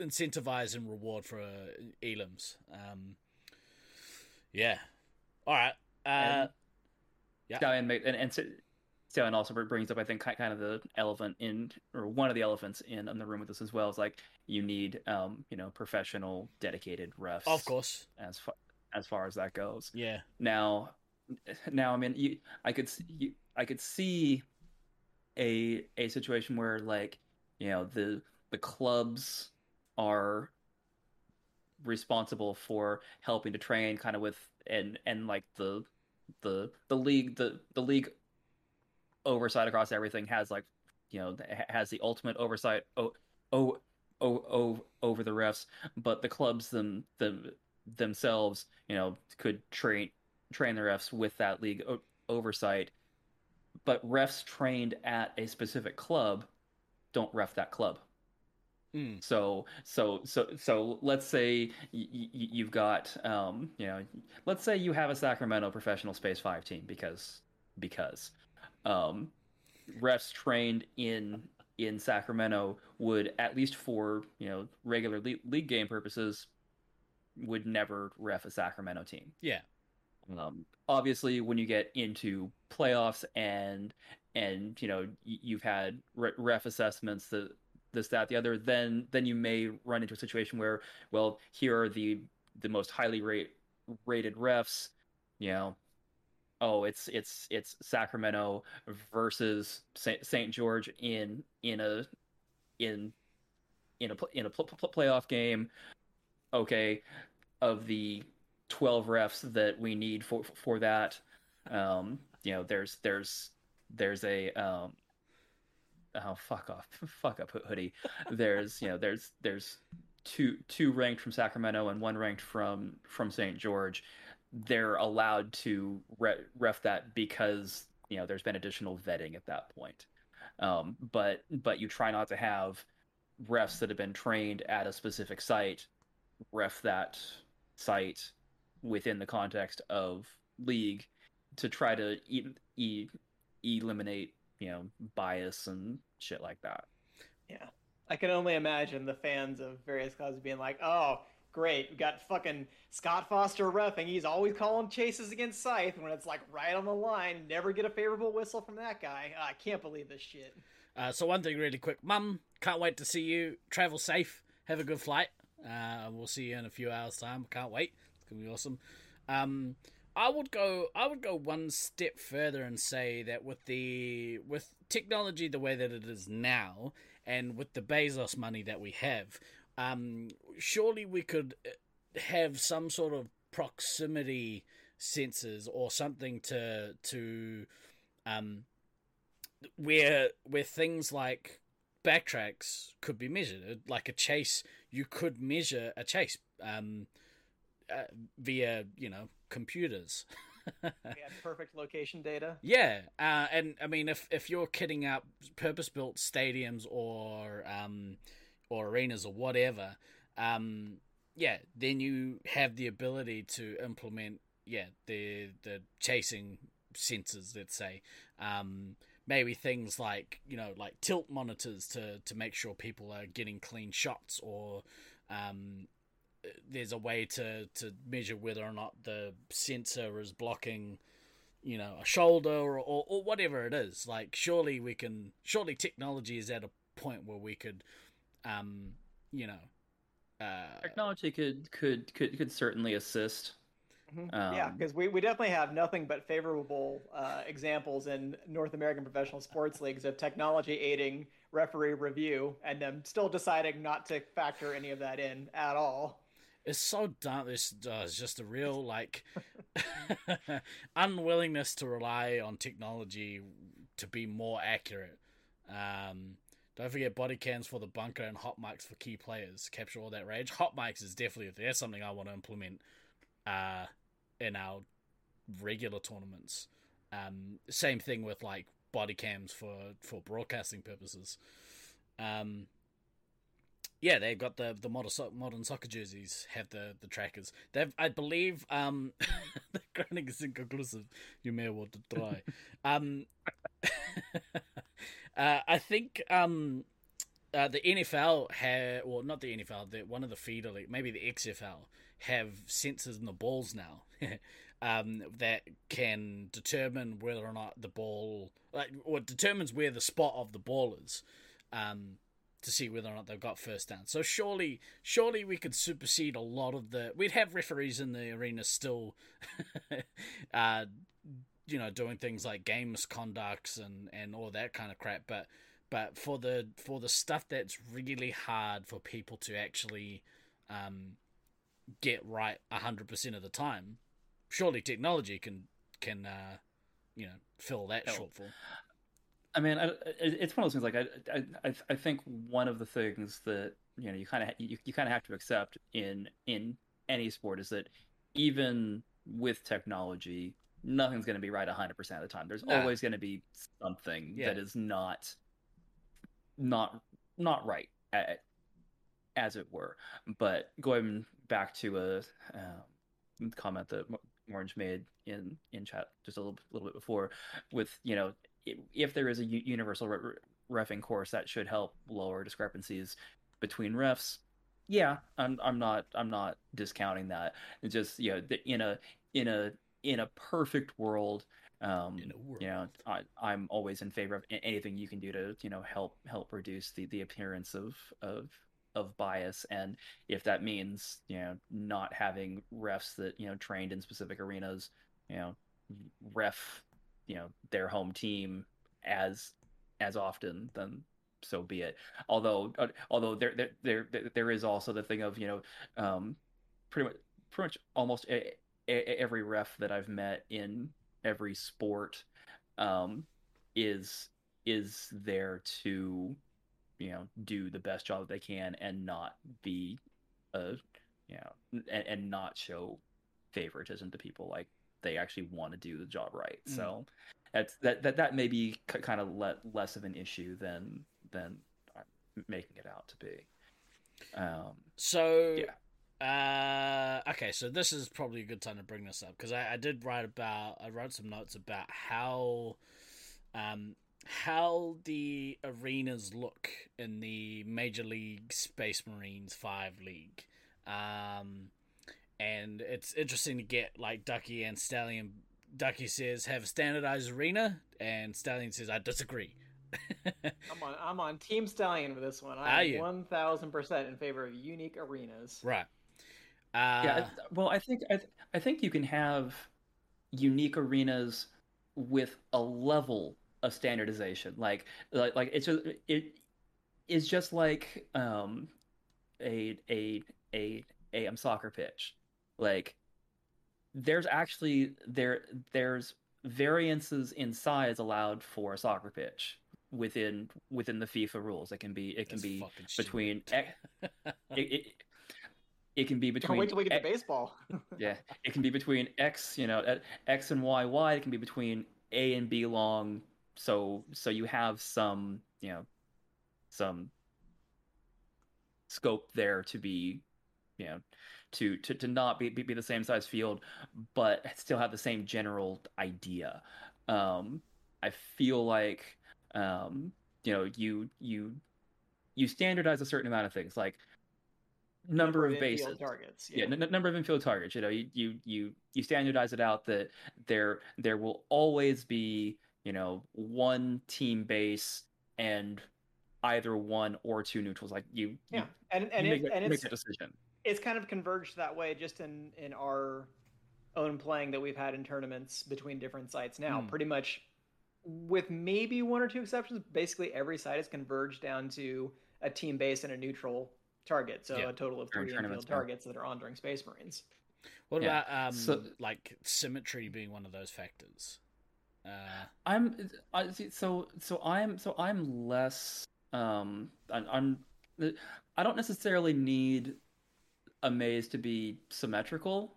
incentivize and reward for uh, elims. Um, yeah. All right. Uh, And- Yeah. Yeah, and and and so, so and also brings up I think kind of the elephant in or one of the elephants in, in the room with this as well is like you need um you know professional dedicated refs of course. as far as far as that goes. Yeah. Now, now I mean, you, I could you, I could see a a situation where like you know the the clubs are responsible for helping to train kind of with and and like the the the league the the league oversight across everything has like you know has the ultimate oversight o- o- o- o- over the refs but the clubs them them themselves you know could train train the refs with that league o- oversight. But refs trained at a specific club don't ref that club Mm. So so so so let's say y- y- you've got um you know let's say you have a Sacramento professional Space Five team because because um refs trained in in Sacramento would at least for you know regular le- league game purposes would never ref a Sacramento team. Yeah. Um, obviously, when you get into playoffs and and you know y- you've had re- ref assessments that this that the other, then then you may run into a situation where well here are the the most highly rate rated refs, you know. Oh, it's it's it's Sacramento versus St. George in in a in in a in a playoff game. Okay, of the 12 refs that we need for for that um you know there's there's there's a um oh fuck off. [LAUGHS] Fuck up hoodie. There's you know there's there's two two ranked from Sacramento and one ranked from from St. George. They're allowed to re- ref that because you know there's been additional vetting at that point. Um but but you try not to have refs that have been trained at a specific site ref that site within the context of league to try to e- e- eliminate you know bias and shit like that. Yeah. I can only imagine the fans of various clubs being like oh great. We got fucking scott foster refing. He's always calling chases against scythe when it's like right on the line. Never get a favorable whistle from that guy. I can't believe this shit. Uh, so one thing really quick. Mum can't wait to see you. Travel safe. Have a good flight. Uh, we'll see you in a few hours time. Can't wait. It's gonna be awesome. Um, I would go. I would go one step further and say that with the with technology the way that it is now, and with the Bezos money that we have, um, surely we could uh, have some sort of proximity sensors or something to to um, where where things like backtracks could be measured, like a chase. You could measure a chase. Um, uh, via you know computers. [LAUGHS] had perfect location data. Yeah, uh, and I mean, if if you're kidding out purpose-built stadiums or um, or arenas or whatever, um, yeah, then you have the ability to implement yeah the the chasing sensors. Let's say um, maybe things like you know like tilt monitors to to make sure people are getting clean shots or um, there's a way to to measure whether or not the sensor is blocking you know a shoulder or, or, or, whatever it is. Like surely we can surely technology is at a point where we could um you know uh technology could could could could certainly assist. Mm-hmm. um, yeah because we, we definitely have nothing but favorable uh, examples in north american professional sports leagues of technology aiding referee review and them still deciding not to factor any of that in at all it's so dumb. This uh, is just a real like [LAUGHS] unwillingness to rely on technology to be more accurate. Um, don't forget body cams for the bunker and hot mics for key players. Capture all that rage. Hot mics is definitely that's something I want to implement uh, in our regular tournaments. Um, same thing with like body cams for for broadcasting purposes. Um, yeah, they've got the the modern, modern soccer jerseys have the, the trackers. They've, I believe, um, [LAUGHS] the grounding is inconclusive. You may want to try. [LAUGHS] um, [LAUGHS] uh, I think um, uh, the NFL have, well, not the NFL, the, one of the feeder league, maybe the XFL, have sensors in the balls now. um, that can determine whether or not the ball, like, or determines where the spot of the ball is. Um, to see whether or not they've got first down. So surely, surely we could supersede a lot of the. We'd have referees in the arena still, [LAUGHS] uh, you know, doing things like game misconducts and and all that kind of crap. But but for the for the stuff that's really hard for people to actually um, get right hundred percent of the time, surely technology can can uh, you know fill that shortfall. I mean, I, it's one of those things. Like I, I, I think one of the things that you know you kind of you, you kind of have to accept in in any sport is that even with technology, nothing's going to be right 100 percent of the time. There's nah. always going to be something yeah. that is not not not right at as it were. But going back to a um, comment that Orange made in in chat just a little, little bit before, with you know if there is a universal re- refing course that should help lower discrepancies between refs. Yeah, I'm I'm not I'm not discounting that. It's just you know in a in a in a perfect world, um, in a world. you know, I, I'm always in favor of anything you can do to you know help help reduce the the appearance of of of bias and if that means you know not having refs that you know trained in specific arenas you know ref you know their home team as as often then so be it. Although uh, although there, there there there is also the thing of you know um pretty much pretty much almost a, a, every ref that i've met in every sport um is is there to you know do the best job that they can and not be a you know and, and not show favoritism to people like they actually want to do the job right mm. so that's that that that may be c- kind of le- less of an issue than than making it out to be um so yeah uh, okay, so this is probably a good time to bring this up because I, I did write about I wrote some notes about how um how the arenas look in the Major League Space Marines 5 League. Um, and it's interesting to get like Ducky and Stallion. Ducky says have a standardized arena, and Stallion says I disagree. [LAUGHS] I'm on I'm on Team Stallion with this one. I'm one thousand percent in favor of unique arenas. Right. Uh, yeah. Well, I think I, th- I think you can have unique arenas with a level of standardization. Like like like it's just it is just like um a a a a um, soccer pitch. Like there's actually there there's variances in size allowed for a soccer pitch within within the FIFA rules. It can be it can That's be between it, it, it can be between. Can't wait till we get to baseball. [LAUGHS] yeah, it can be [LAUGHS] between X, you know, X and Y wide. It can be between A and B long so so you have some you know some scope there to be you know to to, to not be, be, be the same size field but still have the same general idea um i feel like um you know you you you standardize a certain amount of things like number, number of, bases targets yeah, yeah n- number of infield targets you know you, you you you standardize it out that there there will always be you know, one team base and either one or two neutrals. Like you, yeah, you, and and, you it, make, and make a decision. It's kind of converged that way just in in our own playing that we've had in tournaments between different sites now. Mm. Pretty much, with maybe one or two exceptions, basically every site has converged down to a team base and a neutral target. So yeah. a total of three infield targets that are on during Space Marines. What yeah. about um, so, like symmetry being one of those factors? Uh, I'm I, so so I'm so I'm less um I'm, I'm I don't necessarily need a maze to be symmetrical.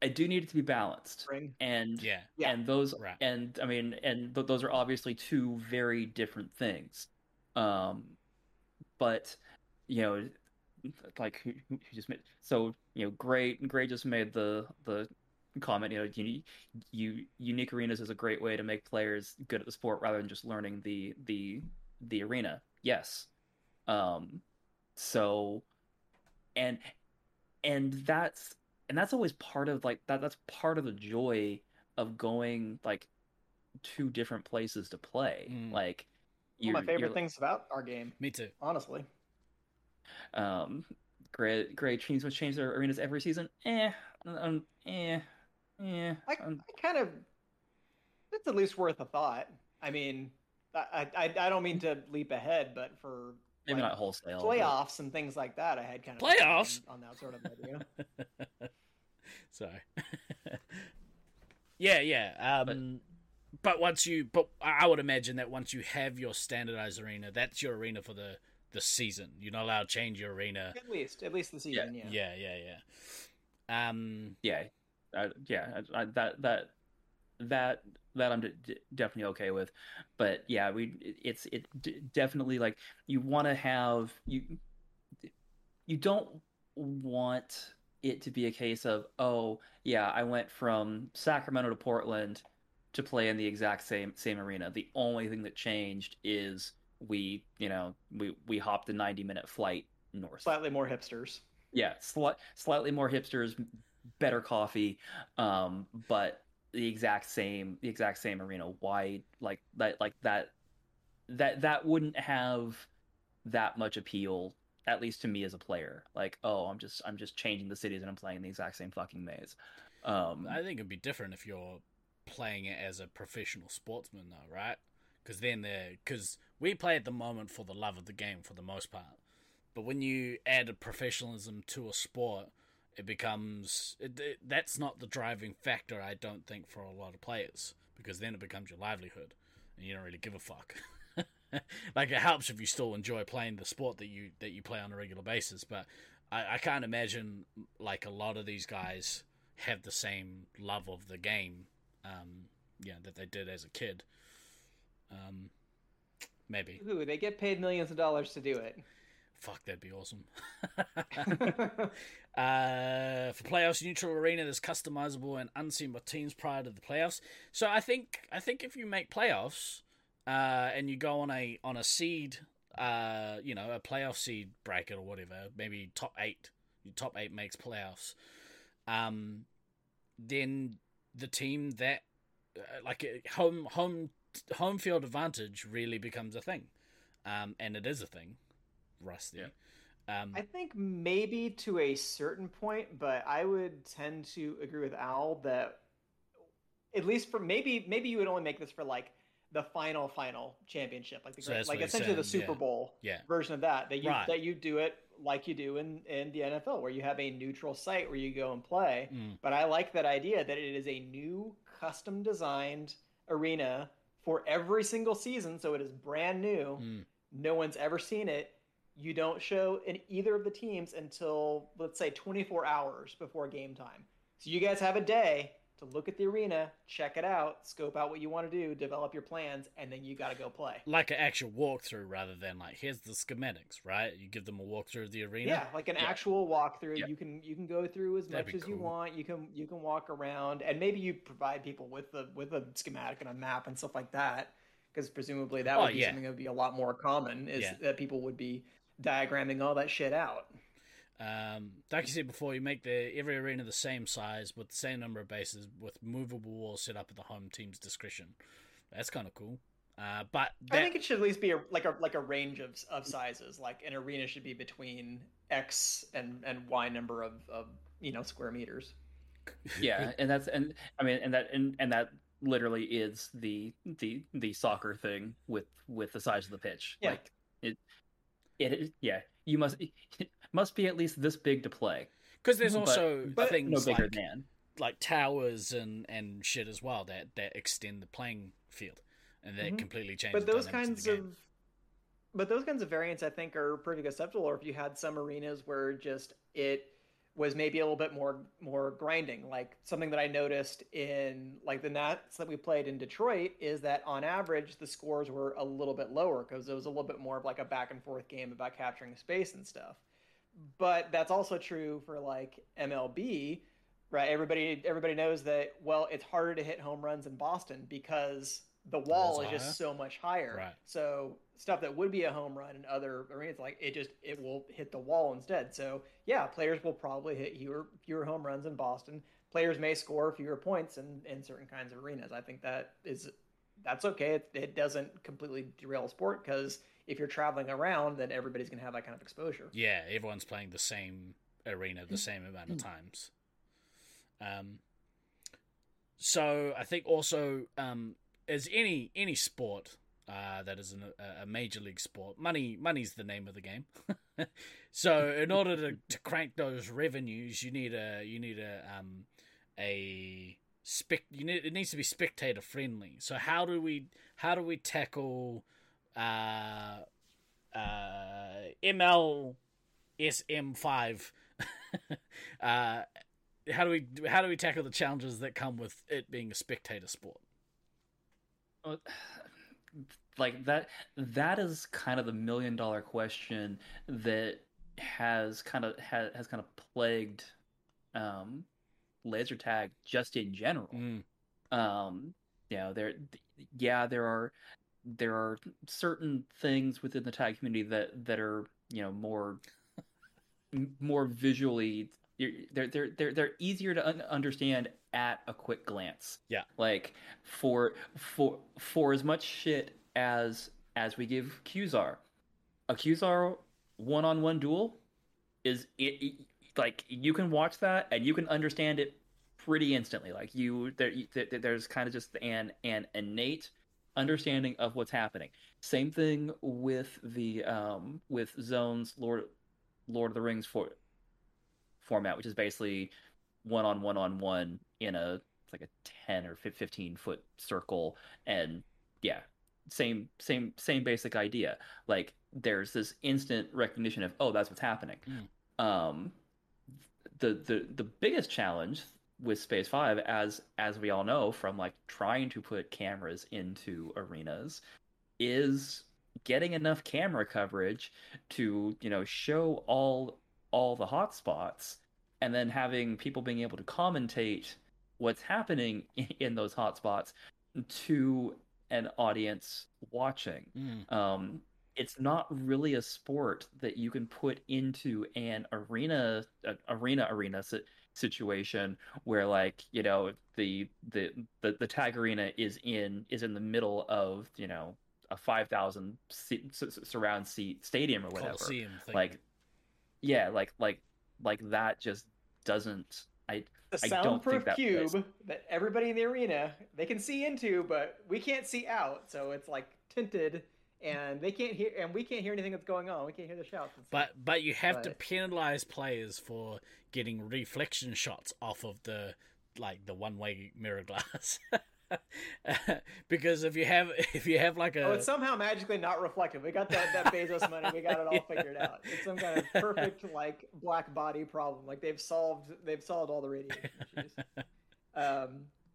I do need it to be balanced. Spring. And yeah, and those right. and I mean and th- those are obviously two very different things. Um, but you know, like who, who just made so you know, great. Gray just made the the comment, you know, you, you unique arenas is a great way to make players good at the sport rather than just learning the the the arena. Yes. Um so and and that's and that's always part of like that that's part of the joy of going like two different places to play. Mm. Like one of my favorite things about our game. Me too. Honestly. Um great great teams would change their arenas every season. Eh, um, eh. Yeah, I, I kind of. It's at least worth a thought. I mean, I I, I don't mean to leap ahead, but for maybe like, not wholesale playoffs but... and things like that, I had kind of playoffs on, on that sort of idea. [LAUGHS] Sorry. [LAUGHS] yeah, yeah. Um, but, but once you, but I would imagine that once you have your standardized arena, that's your arena for the the season. You're not allowed to change your arena. At least, at least the season. Yeah, yeah, yeah, yeah. yeah. Um, yeah, I, yeah, I, I, that that that that I'm d- definitely okay with. But yeah, we it's it d- definitely like you want to have you you don't want it to be a case of oh yeah I went from Sacramento to Portland to play in the exact same same arena. The only thing that changed is we you know we we hopped a 90 minute flight north. Slightly more hipsters. Yeah, sli- slightly more hipsters, better coffee, um, but the exact same the exact same arena. Why like that like that that that wouldn't have that much appeal at least to me as a player. Like, oh, I'm just I'm just changing the cities and I'm playing the exact same fucking maze. Um, I think it'd be different if you're playing it as a professional sportsman, though, right? Because then they're because we play at the moment for the love of the game for the most part, but when you add a professionalism to a sport, it becomes it, it, that's not the driving factor. I don't think for a lot of players because then it becomes your livelihood, and you don't really give a fuck. [LAUGHS] like it helps if you still enjoy playing the sport that you that you play on a regular basis, but I, I can't imagine like a lot of these guys have the same love of the game, um, yeah, that they did as a kid. Um, maybe. Ooh, they get paid millions of dollars to do it. Fuck, that'd be awesome. [LAUGHS] uh, for playoffs, neutral arena is customizable and unseen by teams prior to the playoffs. So I think I think if you make playoffs, uh, and you go on a on a seed, uh, you know, a playoff seed bracket or whatever, maybe top eight, your top eight makes playoffs, um, then the team that uh, like uh, home home home field advantage really becomes a thing, um, and it is a thing, Rusty. Yeah. Um, I think maybe to a certain point, but I would tend to agree with Al that at least for maybe maybe you would only make this for like the final final championship, like the So great, like what he's essentially the Super yeah. Bowl Yeah. version of that. That you Right. that you do it like you do in in the NFL, where you have a neutral site where you go and play. mm, But I like that idea that it is a new custom designed arena for every single season, so it is brand new. mm. No one's ever seen it. You don't show in either of the teams until let's say 24 hours before game time. So you guys have a day to look at the arena, check it out, scope out what you want to do, develop your plans, and then you got to go play. like an actual walkthrough rather than like here's the schematics, right? You give them a walkthrough of the arena. Yeah, like an Yeah. actual walkthrough. Yeah. You can you can go through as That'd much as you want. You can you can walk around, and maybe you provide people with the with a schematic and a map and stuff like that, because presumably that Oh, would be yeah. something that would be a lot more common. Is that people would be diagramming all that shit out. Um, like you said before, you make the every arena the same size with the same number of bases with movable walls set up at the home team's discretion. That's kind of cool. Uh, but I think it should at least be a, like a like a range of of sizes. Like an arena should be between X and and Y number of of you know square meters. yeah, and that's and I mean and that and, and that literally is the the the soccer thing with with the size of the pitch. Yeah. Like it it is yeah, you must [LAUGHS] it must be at least this big to play. because there's also but things No bigger like, than. like towers and and shit as well that that extend the playing field and that Mhm. completely change. but those dynamics kinds the of, but those kinds of variants i think are pretty acceptable or if you had some arenas where just it was maybe a little bit more more grinding. Like something that i noticed in like the nats that we played in detroit is that on average the scores were a little bit lower because it was a little bit more of like a back and forth game about capturing space and stuff. But that's also true for like mlb right? Everybody everybody knows that well it's harder to hit home runs in boston because the wall is just so much higher. Right. so stuff that would be a home run in other arenas like it just it will hit the wall instead. So yeah players will probably hit fewer fewer home runs in boston. Players may score fewer points in in certain kinds of arenas. I think that is that's okay. It, it doesn't completely derail sport because if you're traveling around then everybody's going to have that kind of exposure. Yeah, everyone's playing the same arena the same amount of times. Um, so I think also um, as any any sport uh, that is an, a, major league sport, money money's the name of the game. [LAUGHS] so in order to, to crank those revenues, you need a you need a um, a spec you need it needs to be spectator friendly. So how do we how do we tackle uh, uh, ML SM5 [LAUGHS] uh, how do we how do we tackle the challenges that come with it being a spectator sport? Like that that is kind of the million dollar question that has kind of has, has kind of plagued um, laser tag just in general. Mm. Um, you know, there, yeah, there are there are certain things within the tag community that that are you know more more visually they're they're they're they're easier to un- understand at a quick glance. Yeah. Like for for for as much shit as as we give Qzar, a Qzar one-on-one duel is it, it, like you can watch that and you can understand it pretty instantly. Like you there there's kind of just an an innate understanding of what's happening. Same thing with the um with Zones Lord Lord of the Rings for format, which is basically one on one on one in a like a 10 or 15 foot circle. And yeah same same same basic idea. Like there's this instant recognition of oh that's what's happening. Mm. um the the the biggest challenge with space 5 as as we all know from like trying to put cameras into arenas is getting enough camera coverage to you know show all all the hot spots and then having people being able to commentate what's happening [LAUGHS] in those hotspots to an audience watching. Mm. um, it's not really a sport that you can put into an arena arena arena si- situation where like you know the, the the the tag arena is in is in the middle of you know a 5000 seat, surround seat stadium or whatever. like yeah like like like that just doesn't i The I don't think soundproof that cube plays. that everybody in the arena they can see into, but we can't see out. So it's like tinted, and they can't hear, and we can't hear anything that's going on. We can't hear the shouts. and. But but you have to penalize players for getting reflection shots off of the like the one way mirror glass. [LAUGHS] [LAUGHS] because if you have if you have like a Oh, it's somehow magically not reflective. We got that, that Bezos money. We got it all [LAUGHS] figured out. It's some kind of perfect [LAUGHS] like black body problem. Like they've solved they've solved all the radiation issues. Um,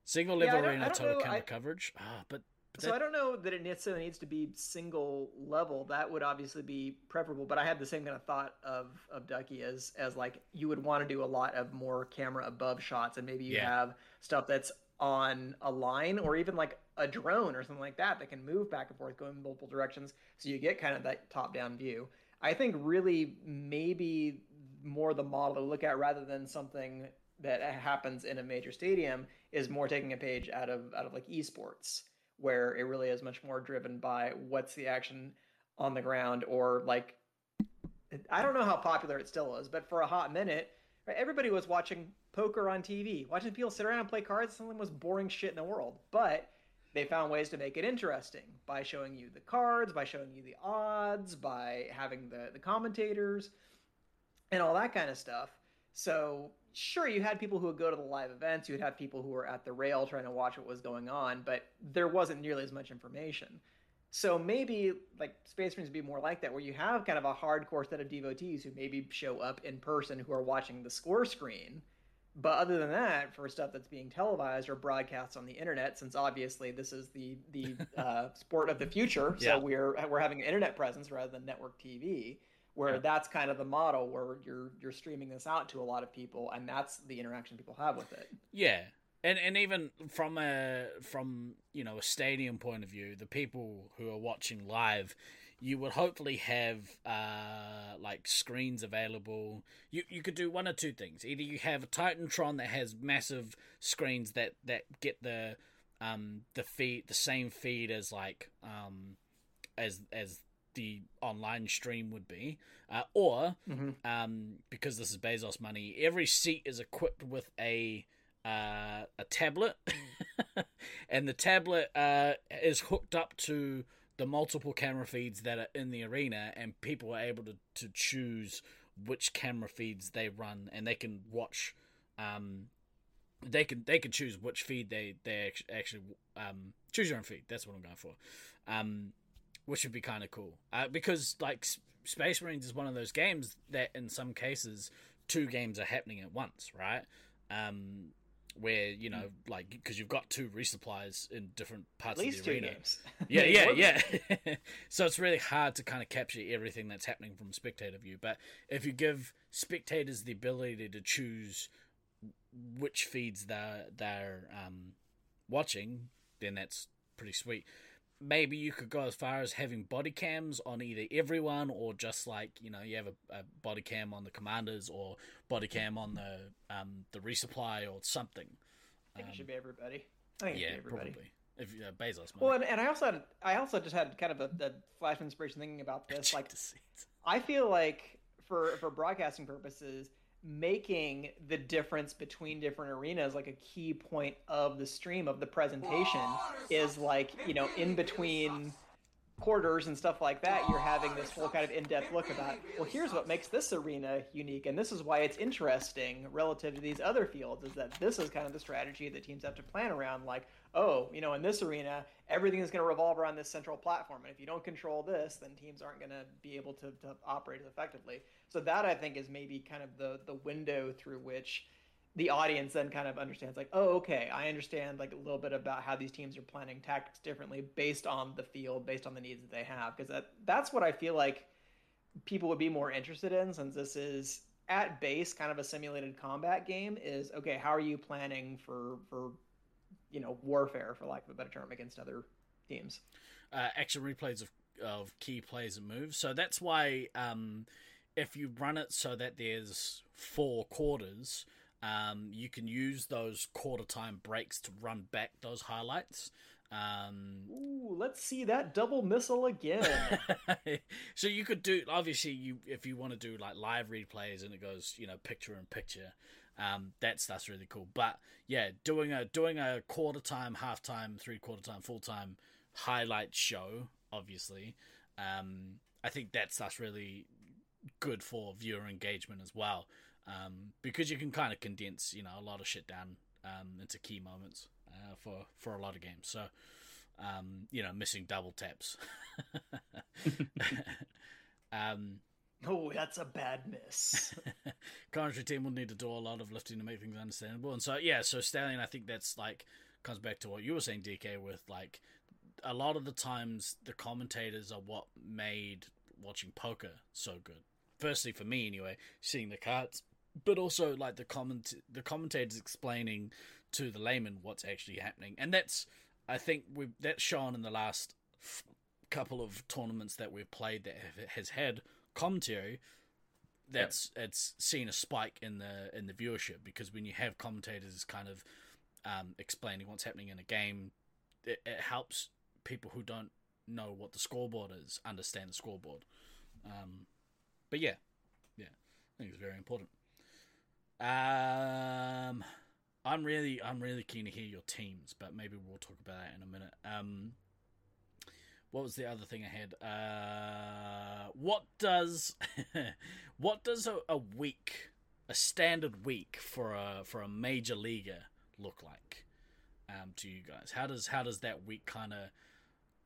single yeah, level arena total know, camera I- coverage. Ah, but so I don't know that it necessarily needs to be single level. That would obviously be preferable. But I had the same kind of thought of of Ducky as as like you would want to do a lot of more camera above shots, and maybe you Yeah. have stuff that's on a line or even like a drone or something like that that can move back and forth, going multiple directions, so you get kind of that top down view. I think really maybe more the model to look at rather than something that happens in a major stadium is more taking a page out of out of like esports where it really is much more driven by what's the action on the ground or like I don't know how popular it still is, but for a hot minute, everybody was watching poker on TV. Watching people sit around and play cards, of the most boring shit in the world. But they found ways to make it interesting by showing you the cards, by showing you the odds, by having the, the commentators, and all that kind of stuff. So sure, you had people who would go to the live events, you would have people who were at the rail trying to watch what was going on, but there wasn't nearly as much information. So maybe like Space Marines would be more like that, where you have kind of a hardcore set of devotees who maybe show up in person who are watching the score screen. But other than that, for stuff that's being televised or broadcast on the internet, since obviously this is the the [LAUGHS] uh, sport of the future, so Yeah. we're we're having an internet presence rather than network TV, where Yeah. that's kind of the model where you're you're streaming this out to a lot of people, and that's the interaction people have with it. Yeah, and and even from a from you know a stadium point of view, the people who are watching live, you would hopefully have uh, like screens available. You you could do one or two things. Either you have a Titantron that has massive screens that that get the um the feed the same feed as like um as as the online stream would be, uh, or Mm-hmm. um, because this is Bezos money, every seat is equipped with a uh, a tablet, [LAUGHS] and the tablet uh, is hooked up to the multiple camera feeds that are in the arena, and people are able to, to choose which camera feeds they run, and they can watch. Um, they can they can choose which feed they they act- actually um, choose your own feed. That's what I'm going for. Um, which would be kind of cool uh, because like Space Marines is one of those games that in some cases two games are happening at once, right? Um, where you know, like because you've got two resupplies in different parts At least of the two games. [LAUGHS] [LAUGHS] Yeah, yeah, yeah. [LAUGHS] so it's really hard to kind of capture everything that's happening from spectator view. But if you give spectators the ability to choose which feeds they're they're um, watching, then that's pretty sweet. Maybe you could go as far as having body cams on either everyone or just like you know you have a, a body cam on the commanders or body cam on the um, the resupply or something. I think Um, it should be everybody. I think it should yeah, be everybody. probably. If uh, Bezos, Well, and, and I also had I also just had kind of a, a flash of inspiration thinking about [LAUGHS] this. Like, I feel like for for broadcasting purposes, making the difference between different arenas like a key point of the stream of the presentation is like you know in between quarters and stuff like that you're having this whole kind of in-depth look about well here's what makes this arena unique and this is why it's interesting relative to these other fields is that this is kind of the strategy that teams have to plan around. Like oh you know in this arena everything is going to revolve around this central platform and if you don't control this then teams aren't going to be able to, to operate effectively. So that i think is maybe kind of the the window through which the audience then kind of understands like oh okay i understand like a little bit about how these teams are planning tactics differently based on the field based on the needs that they have because that that's what i feel like people would be more interested in since this is at base kind of a simulated combat game is okay how are you planning for for you know warfare for lack of a better term against other teams uh, action replays of, of key plays and moves. So that's why um, if you run it so that there's four quarters, um, you can use those quarter time breaks to run back those highlights. Um, Ooh, let's see that double missile again. [LAUGHS] so you could do obviously you if you want to do like live replays and it goes you know picture in picture um, that's that's really cool. But yeah doing a doing a quarter time half time three quarter time full time highlight show obviously um, i think that's that's really good for viewer engagement as well um, because you can kind of condense you know a lot of shit down um, into key moments uh, for for a lot of games. So um, you know missing double taps. [LAUGHS] [LAUGHS] Um, [LAUGHS] oh, that's a bad miss. [LAUGHS] commentary team will need to do a lot of lifting to make things understandable. And so, yeah, so Stallion, I think that's like comes back to what you were saying, DK, with like a lot of the times the commentators are what made watching poker so good. Firstly, for me anyway, seeing the cards, but also like the comment the commentators explaining to the layman what's actually happening, and that's I think we that's shown in the last couple of tournaments that we've played that have, has had commentary that's it's seen a spike in the in the viewership because when you have commentators kind of um, explaining what's happening in a game, it, it helps people who don't know what the scoreboard is understand the scoreboard. Um, but yeah, yeah, I think it's very important. Um, I'm really I'm really keen to hear your teams, but maybe we'll talk about that in a minute. Um, what was the other thing I had? Uh, what does [LAUGHS] what does a, a week, a standard week for a for a major leaguer look like um, to you guys? How does how does that week kind of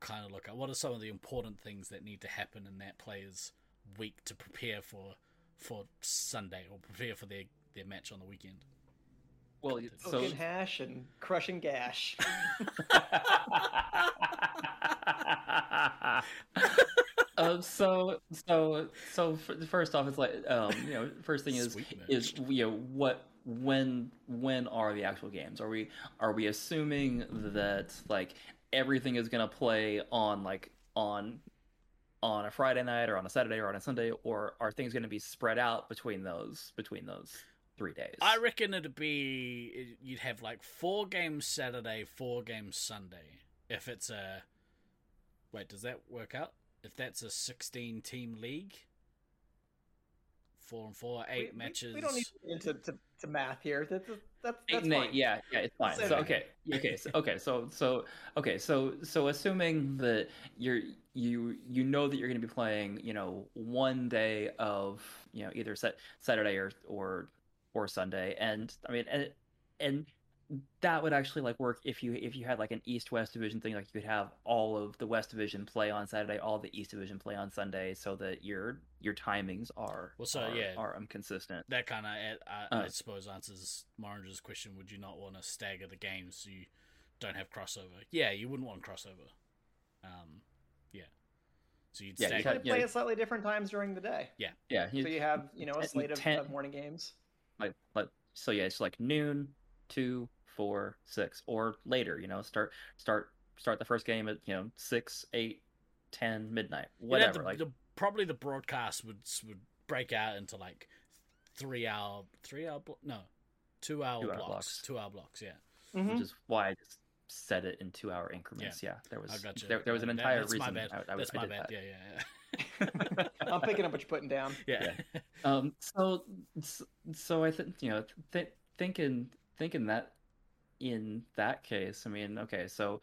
kind of look like? What are some of the important things that need to happen in that player's week to prepare for for Sunday or prepare for their their match on the weekend? Well, so Token hash and crushing gash. [LAUGHS] [LAUGHS] [LAUGHS] um, so so so f- first off, it's like um, you know, first thing is is you know what when when are the actual games? Are we are we assuming that like everything is gonna play on like on on a Friday night or on a Saturday or on a Sunday, or are things gonna be spread out between those between those three days? I reckon it'd be you'd have like four games Saturday, four games Sunday. If it's a wait, does that work out? If that's a sixteen team league, four and four, eight We- we- matches. We, don't need to get into to, to math here. That's that's, Eight that's and eight, fine. yeah, yeah, it's fine. Seven. So okay, okay, so, okay, so so okay, so so assuming that you're you you know that you're going to be playing, you know, one day of you know either set Saturday or or or Sunday, and I mean, and and that would actually like work if you if you had like an east west division thing like you could have all of the west division play on saturday all the east division play on sunday so that your your timings are Well, so, are, yeah. are um, consistent That kind of, I, I Uh. suppose, answers Moranger's question. Would you not want to stagger the games so you don't have crossover? Yeah, you wouldn't want crossover. Um, yeah. So you'd Yeah, you stagger. had- Play, yeah. at slightly different times during the day. yeah yeah So you have, you know, a ten- slate of, ten- of morning games. like like so yeah it's like noon two four six or later you know start start start the first game at you know six eight ten midnight You'd have whatever the- like the- probably the broadcast would would break out into like three hour, three hour, blo- no, two hour Two-hour blocks, blocks. two hour blocks. Yeah. Mhm. which is why I just set it in two hour increments. Yeah, there was I got you. there, there was an That- entire that's reason My bad. I, I, that's I my did bad. that. Yeah, yeah, yeah. [LAUGHS] [LAUGHS] I'm picking up what you're putting down. yeah. [LAUGHS] Um, so so I think you know th- thinking thinking that in that case, I mean, okay, so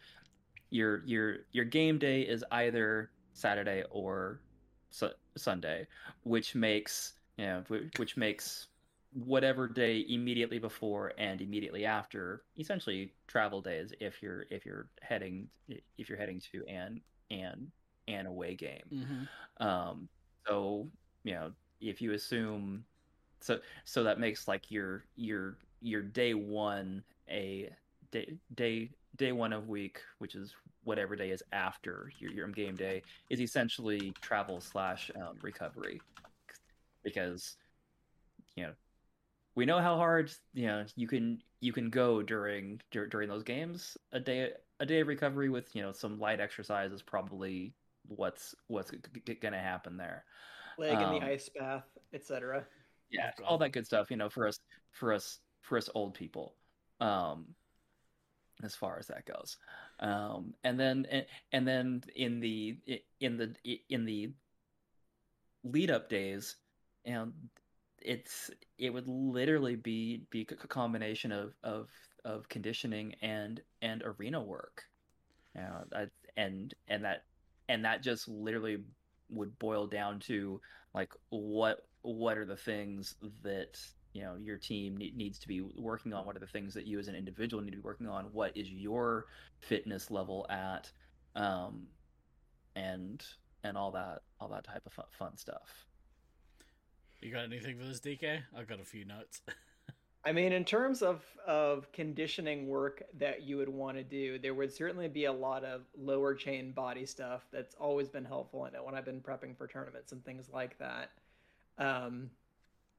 your your your game day is either Saturday or su- Sunday, which makes you know which makes whatever day immediately before and immediately after essentially travel days if you're if you're heading if you're heading to an an an away game. hmm Um, so you know, if you assume, so so that makes like your your your day one a day day day one of week, which is whatever day is after your your game day, is essentially travel slash um, recovery, because you know we know how hard you know you can you can go during dur- during those games. A day a day of recovery with you know some light exercise is probably what's what's g- g- gonna happen there. Leg in Um, the ice bath, etc. Yeah, all that good stuff. You know, for us for us for us old people. Um, as far as that goes, um, and then and, and then in the in the in the lead up days, know, it's it would literally be be a combination of of of conditioning and and arena work. You know, and and that and that just literally would boil down to like what what are the things that you know your team ne- needs to be working on what are the things that you as an individual need to be working on what is your fitness level at um and and all that all that type of fun, fun stuff You got anything for this, DK? I've got a few notes. [LAUGHS] I mean, in terms of of conditioning work that you would want to do, there would certainly be a lot of lower chain body stuff that's always been helpful in it when I've been prepping for tournaments and things like that. Um,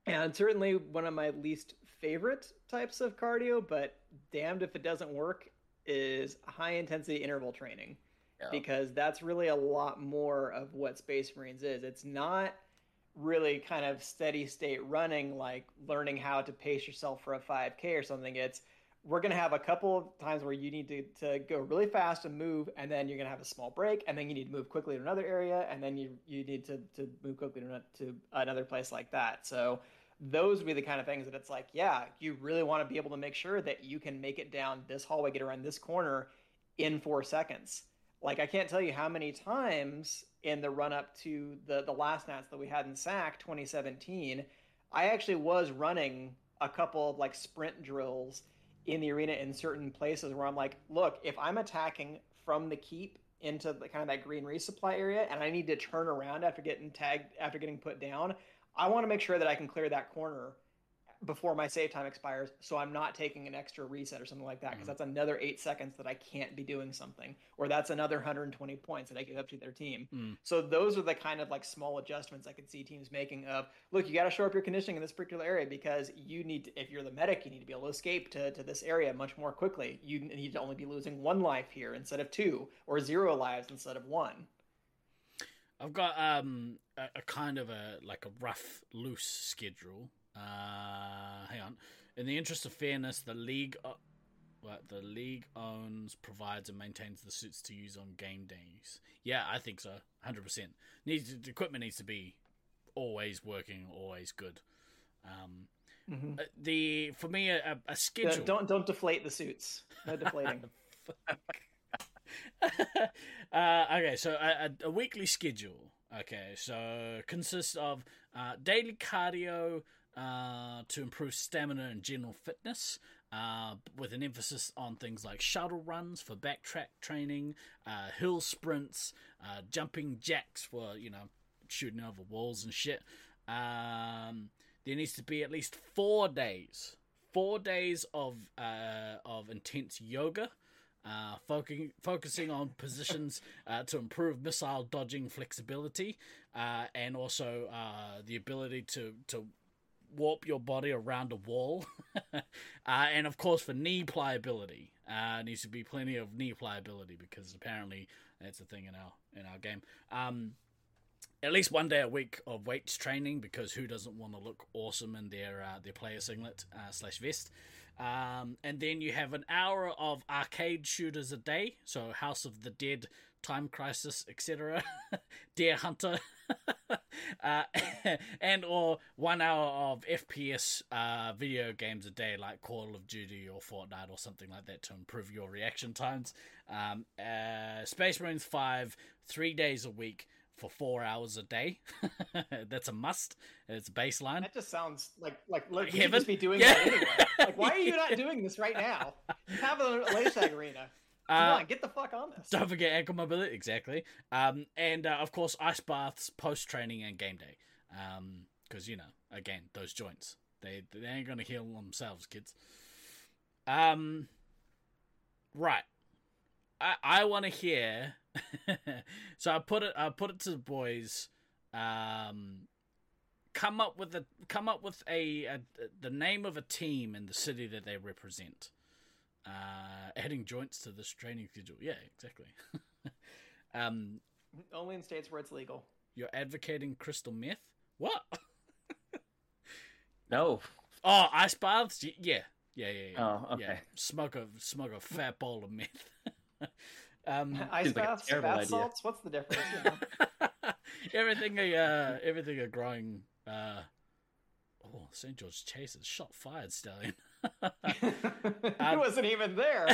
and certainly one of my least favorite types of cardio, but damned if it doesn't work, is high intensity interval training Yeah. because that's really a lot more of what Space Marines is. It's not really kind of steady state running, like learning how to pace yourself for a 5K or something. It's we're going to have a couple of times where you need to, to go really fast and move, and then you're going to have a small break, and then you need to move quickly to another area, and then you, you need to, to move quickly to, to another place like that. So those would be the kind of things that it's like, yeah, you really want to be able to make sure that you can make it down this hallway, get around this corner in four seconds. Like I can't tell you how many times in the run up to the the last nats that we had in SAC 2017, I actually was running a couple of like sprint drills in the arena in certain places where I'm like, look, if I'm attacking from the keep into the kind of that green resupply area and I need to turn around after getting tagged after getting put down, I want to make sure that I can clear that corner before my save time expires so I'm not taking an extra reset or something like that because Mhm. that's another 8 seconds that I can't be doing something or that's another 120 points that I give up to their team. Mm. So those are the kind of like small adjustments I could see teams making of look, you got to show up your conditioning in this particular area because you need to, if you're the medic, you need to be able to escape to, to this area much more quickly. You need to only be losing one life here instead of two or zero lives instead of one. I've got um a, a kind of a like a rough, loose schedule. Uh, hang on. In the interest of fairness, the league, uh, what the league owns, provides, and maintains the suits to use on game days. Yeah, I think so. Hundred percent. Needs the equipment needs to be always working, always good. Um, Mm-hmm. uh, the for me a, a- a schedule. Don't don't deflate the suits. No deflating. [LAUGHS] [LAUGHS] uh, okay, so a, a, a weekly schedule. Okay, so consists of uh, daily cardio uh, to improve stamina and general fitness. uh, with an emphasis on things like shuttle runs for backtrack training, uh, hill sprints, uh, jumping jacks for you know shooting over walls and shit. Um, there needs to be at least four days, four days of of intense yoga. Uh, focusing focusing on positions uh, to improve missile dodging flexibility, uh, and also uh, the ability to to warp your body around a wall, [LAUGHS] uh, and of course for knee pliability, needs to be plenty of knee pliability because apparently that's a thing in our in our game. Um, at least one day a week of weights training because who doesn't want to look awesome in their uh, their player singlet uh, slash vest. Um, and then you have an hour of arcade shooters a day, so House of the Dead, Time Crisis, etc., [LAUGHS] Deer Hunter, [LAUGHS] uh, [LAUGHS] and or one hour of FPS uh, video games a day, like Call of Duty or Fortnite or something like that, to improve your reaction times. Um, uh, Space Marines Five, three days a week for four hours a day. [LAUGHS] That's a must. It's baseline. That just sounds like like look, you should just be doing Yeah. that anyway. Like, why are you not [LAUGHS] doing this right now? You have a LASAG arena. Come Uh, on, get the fuck on this. Don't forget ankle mobility, exactly. Um, and uh, of course, ice baths, post training, and game day. Because you know, again, those joints they they ain't gonna heal themselves, kids. Um, right. I I want to hear. [LAUGHS] so I put it I put it to the boys. Um, come up with a come up with a, a the name of a team in the city that they represent. Uh, adding joints to this training schedule. Yeah, exactly. [LAUGHS] um, Only in states where it's legal. you're advocating crystal meth? What? No. Oh, ice baths? Y- Yeah, yeah, yeah, yeah. Oh, okay. Yeah. Smoke a smoke a fat bowl of meth. [LAUGHS] um, [LAUGHS] Ice Seems like a baths, terrible bath idea. salts. What's the difference? You know? [LAUGHS] everything a uh, everything a growing. Uh, oh, St. George Chase is shot fired, stallion. [LAUGHS] he wasn't even there.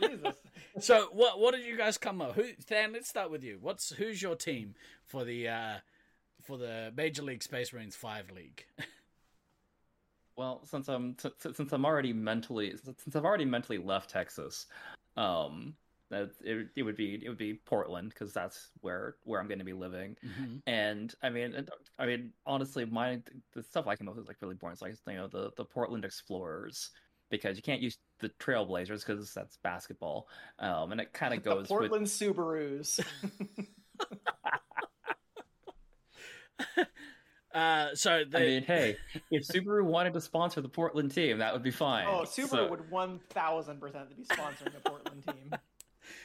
Jesus. so what what did you guys come up? Who Stan? Let's start with you. What's who's your team for the uh, for the Major League Space Marines Five League? Well, since I'm s- s- since I'm already mentally since I've already mentally left Texas, um, that it, it would be it would be Portland because that's where where I'm going to be living. Mhm. And I mean, I mean, honestly, my the stuff I came up with is like really boring. It's like you know the the Portland Explorers because you can't use the Trailblazers because that's basketball, um, and it kind of The goes with Portland Subarus. [LAUGHS] Uh, so they, I mean, hey, if Subaru wanted to sponsor the Portland team, that would be fine. oh, Subaru So- would one thousand percent be sponsoring the Portland team.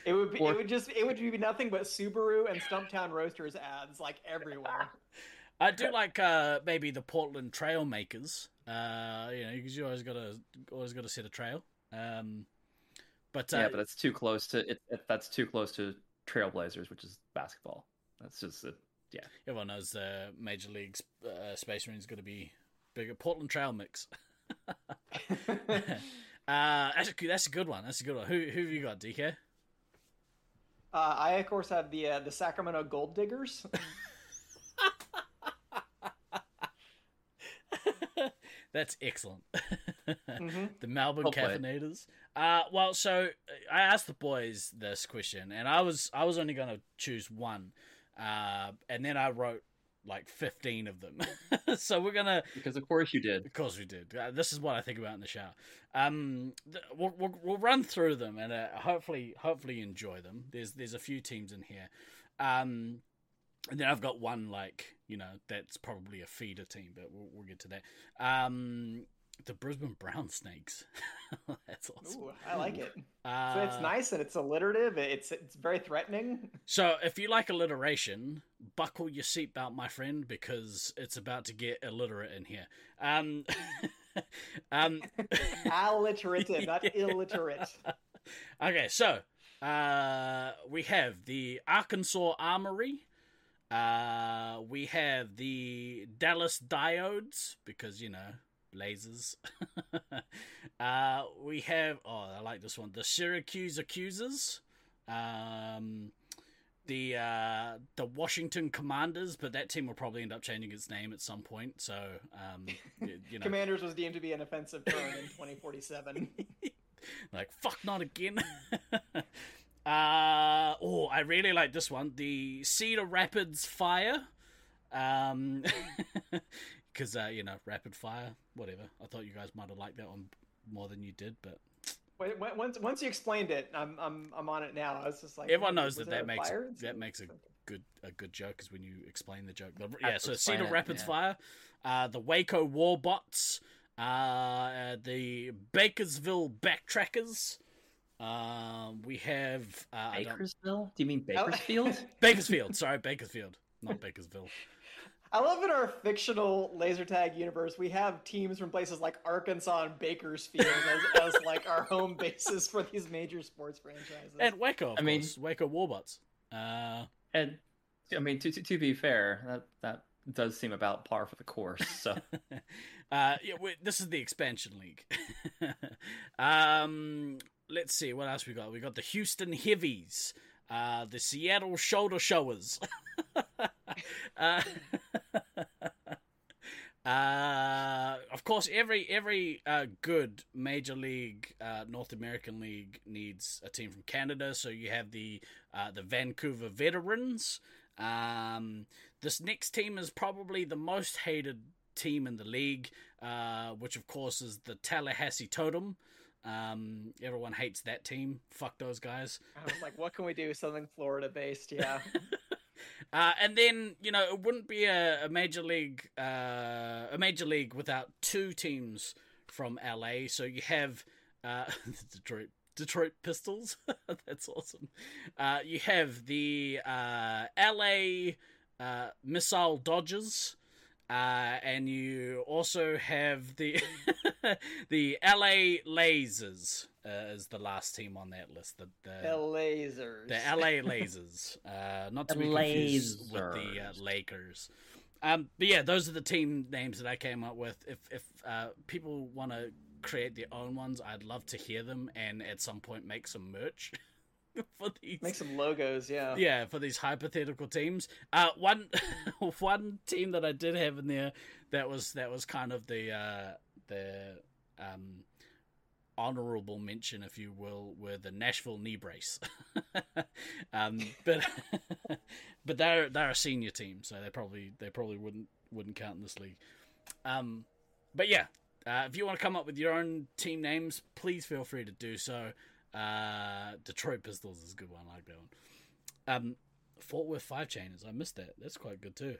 It would be. Or- It would just. It would be nothing but Subaru and Stumptown Roasters ads like everywhere. [LAUGHS] I do like uh, maybe the Portland Trail Makers. Uh, you know, because you always got to always got to set a trail. Um, but uh, yeah, but it's too close to it, it. That's too close to Trailblazers, which is basketball. That's just it. everyone knows the Major League uh, Space Marine is going to be bigger. Portland Trail Mix. [LAUGHS] [LAUGHS] uh, that's a, that's a good one. That's a good one. Who who have you got, DK? Uh, I of course have the uh, the Sacramento Gold Diggers. [LAUGHS] That's excellent. Mhm. [LAUGHS] the Melbourne Well played. Caffeinators. Uh, well, so I asked the boys this question, and I was I was only going to choose one, uh, and then I wrote like fifteen of them. [LAUGHS] so we're gonna, Because of course you did. of course, we did. Uh, this is what I think about in the shower. Um, th- we'll, we'll, we'll run through them and uh, hopefully hopefully enjoy them. There's there's a few teams in here. Um, and then I've got one like you know that's probably a feeder team, but we'll, we'll get to that. Um, the Brisbane Brown Snakes. [LAUGHS] that's awesome. Ooh, I like it. Uh, So it's nice and it's alliterative. It's it's very threatening. [LAUGHS] So if you like alliteration, buckle your seatbelt, my friend, because it's about to get illiterate in here. Um, [LAUGHS] um, Alliterative, not illiterate. okay, so uh, we have the Arkansas Armory. Uh, we have the Dallas Diodes because you know lasers. [LAUGHS] uh, we have oh, I like this one. The Syracuse Accusers. Um, the uh, the Washington Commanders, but that team will probably end up changing its name at some point. So, um, y- you [LAUGHS] know, Commanders was deemed to be an offensive term in 2047. [LAUGHS] like fuck, not again. uh, oh, I really like this one, the Cedar Rapids Fire, um, because uh, you know, rapid fire, whatever. I thought you guys might have liked that one more than you did, but once once you explained it, I'm I'm I'm on it now. I was just like, Everyone knows that that makes fire? that makes a good a good joke is when you explain the joke. The- yeah, so explain Cedar Rapids yeah. Fire, uh, the Waco Warbots, uh, uh, the Bakersville Backtrackers. Um, we have uh, Bakersville? Do you mean Bakersfield? [LAUGHS] Bakersfield. Sorry, Bakersfield, not Bakersville. I love in our fictional laser tag universe, we have teams from places like Arkansas and Bakersfield as, [LAUGHS] as like our home bases for these major sports franchises. And Waco, of I mean- course, Waco Warbots. Uh, and I mean, to, to to be fair, that that does seem about par for the course. So [LAUGHS] uh, yeah, we this is the expansion league. [LAUGHS] um, let's see what else we got. We got the Houston Heavies, uh, the Seattle Shoulder Showers. [LAUGHS] uh, [LAUGHS] uh, of course, every every uh, good major league, uh, North American league needs a team from Canada. So you have the the Vancouver Veterans. Um, this next team is probably the most hated team in the league, which of course is the Tallahassee Totem. Um, everyone hates that team. Fuck those guys. [LAUGHS] I was like, what can we do? Something Florida based, yeah. [LAUGHS] Uh, and then you know it wouldn't be a, a major league uh, a major league without two teams from LA. So you have uh, [LAUGHS] Detroit Detroit Pistols. That's awesome. Uh, you have the uh, LA uh, Missile Dodgers. Uh, and you also have the [LAUGHS] the LA Lasers uh, as the last team on that list. The, the the lasers. the LA Lasers, uh, not to be confused with the uh, Lakers. Um, but yeah, those are the team names that I came up with. If if uh, people want to create their own ones, I'd love to hear them, and at some point make some merch [LAUGHS] [LAUGHS] for these. Make some logos, yeah. Yeah, for these hypothetical teams. Uh, one [LAUGHS] one team that I did have in there that was that was kind of the uh, the um, honorable mention, if you will, were the Nashville Knee Brace. [LAUGHS] um, but but they're they're a senior team, so they probably they probably wouldn't wouldn't count in this league. Um, but yeah, uh, if you want to come up with your own team names, please feel free to do so. Uh, Detroit Pistols is a good one. I like that one. Um, Fort Worth Five Chainers. I missed that. That's quite good too.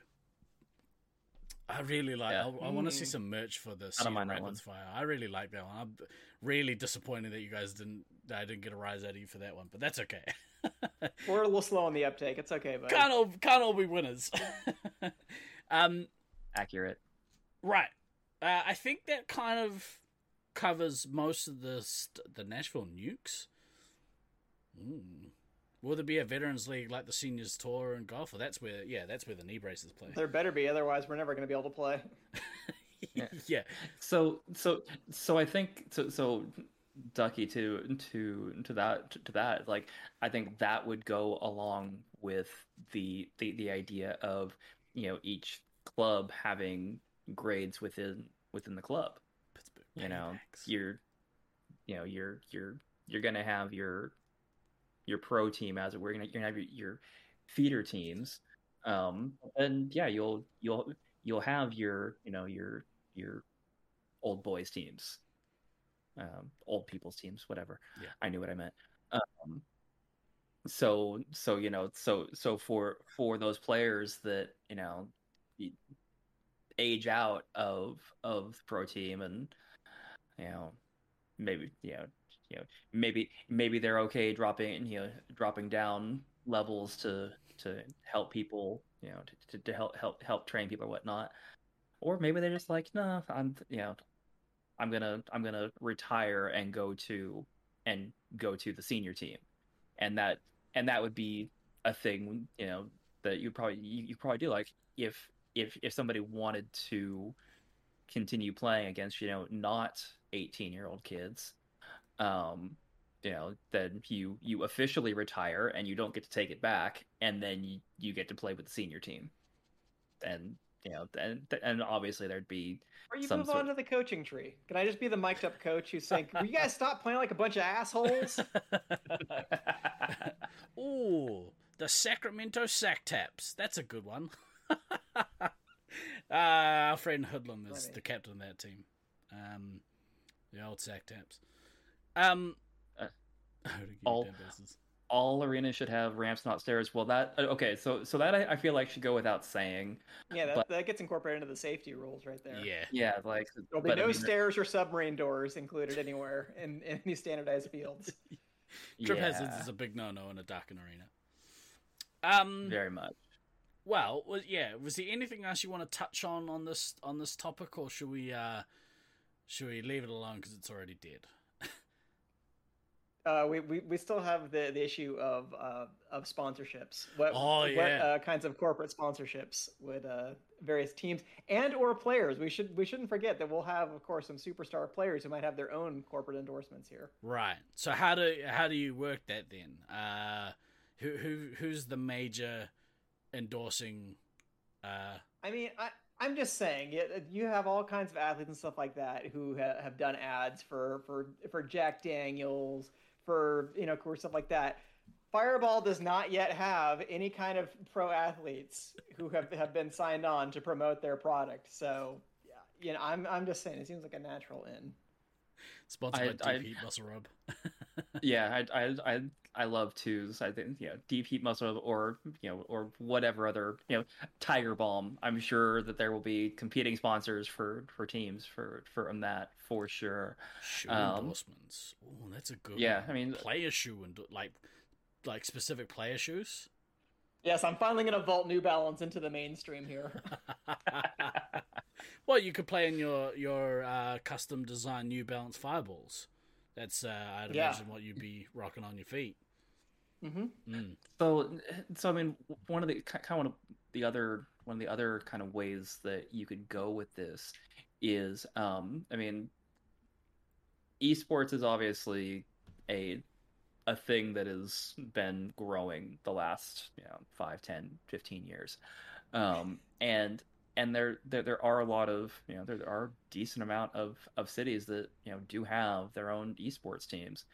I really like. Yeah. I, I want to see Mm. some merch for this. I don't mind that Rapids Fire. I really like that one. I'm really disappointed that you guys didn't. I didn't get a rise out of you for that one, but that's okay. [LAUGHS] We're a little slow on the uptake. It's okay, but can't all can't all be winners. [LAUGHS] um, accurate. right. Uh, I think that kind of covers most of the st- the Nashville Nukes. Mm. Will there be a veterans league like the seniors tour and golf? Or that's where, yeah, that's where the knee braces play. there better be. Otherwise, we're never going to be able to play. [LAUGHS] Yeah. yeah, So so so I think so so Ducky to to to that to that like I think that would go along with the the the idea of you know each club having grades within within the club. You know, you're you know you're you're you're gonna have your your pro team as it were. You're gonna, you're gonna have your, your feeder teams, um, and yeah, you'll you'll you'll have your you know your your old boys teams, um, old people's teams, whatever. Yeah. I knew what I meant. Um, so so you know so so for for those players that you know age out of of the pro team and you know maybe you know you know maybe maybe they're okay dropping you know dropping down levels to to help people you know to, to, to help help help train people or whatnot. Or maybe they're just like no i'm you know i'm gonna i'm gonna retire and go to and go to the senior team. And that and that would be a thing you know that you probably you, you probably do like if if if somebody wanted to continue playing against you know not 18 year old kids um you know, then you you officially retire and you don't get to take it back, and then you, you get to play with the senior team, and you know, and and obviously there'd be Or you some move sort- on to the coaching tree. Can I just be the mic'd up coach who's saying, "Will you guys [LAUGHS] stop playing like a bunch of assholes?" [LAUGHS] Ooh, the Sacramento Sack Taps. That's a good one. [LAUGHS] uh, our friend Hoodlum is Funny. the captain of that team. Um, the old Sack Taps. Um, Uh, [LAUGHS] how all- all arenas should have ramps, not stairs. Well, that uh, okay. So so that I, I feel like should go without saying. yeah, that, But- that gets incorporated into the safety rules right there. Yeah. Yeah, like There'll be but, I no mean, stairs or submarine doors included anywhere in, in these standardized fields. [LAUGHS] Trip yeah, hazards is a big no-no in a darkened arena. Um, very much. well, was, yeah. Was there anything else you want to touch on on this on this topic, or should we uh, should we leave it alone because it's already dead? Uh, we, we, we still have the, the issue of uh, of sponsorships. What, Oh, what uh, kinds of corporate sponsorships would uh, various teams and or players? We should we shouldn't forget that we'll have, of course, some superstar players who might have their own corporate endorsements here. Right. So how do how do you work that then? Uh, who who who's the major endorsing? Uh, I mean, I, I'm just saying, uh, you have all kinds of athletes and stuff like that who have done ads for, for, for Jack Daniels, for, you know, cool stuff like that. Fireball does not yet have any kind of pro athletes who have, have been signed on to promote their product. So, yeah, you know, I'm, I'm just saying, it seems like a natural in. Sponsored by I- Deep I- Heat Muscle Rub. [LAUGHS] yeah, I, I I I love twos. I think you know deep heat muscle Rub or you know or whatever other you know Tiger Balm. I'm sure that there will be competing sponsors for for teams for for on that for sure. Shoe Um, endorsements. Oh, that's a good. yeah, one. I mean- player shoe and like like specific player shoes. Yes, I'm finally going to vault New Balance into the mainstream here. [LAUGHS] well, you could play in your your uh, custom design New Balance Fireballs. That's uh, I'd Yeah. imagine what you'd be rocking on your feet. hmm Mm. So so I mean one of the kind of the other one of the other kind of ways that you could go with this is um I mean esports is obviously a a thing that has been growing the last you know 5 10 15 years. Um and and there, there there are a lot of you know there, there are a decent amount of of cities that you know do have their own esports teams.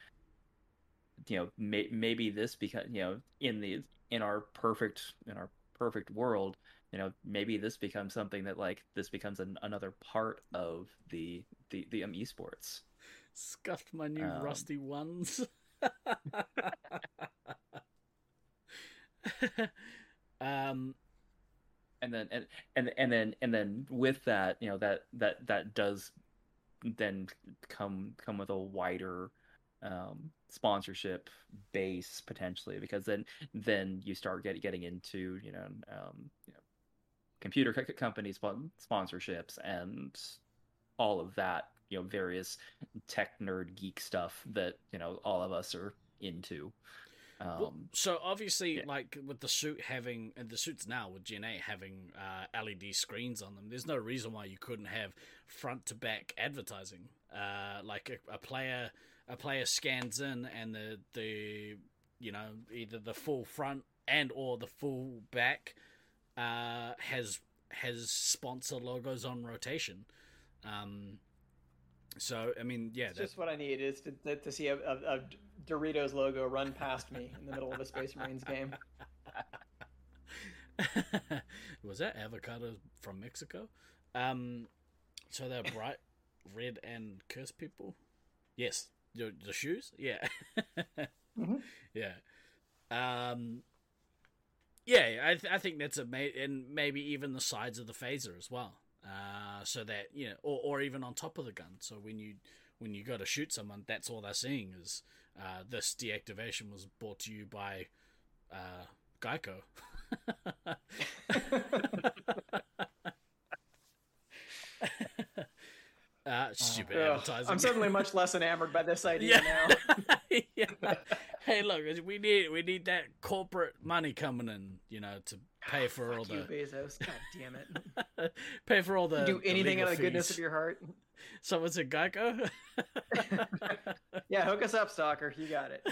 You know may, maybe this because you know in the in our perfect in our perfect world you know maybe this becomes something that like this becomes an, another part of the the the um, esports. Scuffed my new Um, rusty ones. [LAUGHS] [LAUGHS] um, and then and and and then and then with that you know that that that does then come come with a wider um sponsorship base potentially because then then you start get, getting into you know um you know computer co- company spon- sponsorships and all of that you know various tech nerd geek stuff that you know all of us are into um well, so obviously, yeah. like with the suit having and the suits now with Gen 8 having uh, LED screens on them, there's no reason why you couldn't have front to back advertising. Uh, like a, a player, a player scans in, and the the you know either the full front and or the full back uh, has has sponsor logos on rotation. Um, so I mean, yeah, It's just what I need is to, to, to see a, a, a Doritos logo run past me in the middle of a Space Marines game. [LAUGHS] was that avocado from Mexico? Um, so they're bright red and curse people. Yes, the, the shoes. Yeah, Mhm. [LAUGHS] yeah, um, yeah. I th- I think that's a ma- and maybe even the sides of the phaser as well. Uh, so that you know, or or even on top of the gun. So when you when you go to shoot someone, that's all they're seeing is uh, this deactivation was brought to you by uh, Geico. [LAUGHS] uh, stupid advertising. I'm suddenly much less enamored by this idea now. [LAUGHS] yeah. Hey, look, we need we need that corporate money coming in, you know, to pay [LAUGHS] for all you, the Bezos. God damn it. [LAUGHS] pay for all the do the anything legal out of the goodness of your heart. [LAUGHS] Someone said Geico. yeah, hook us up, stalker. You got it.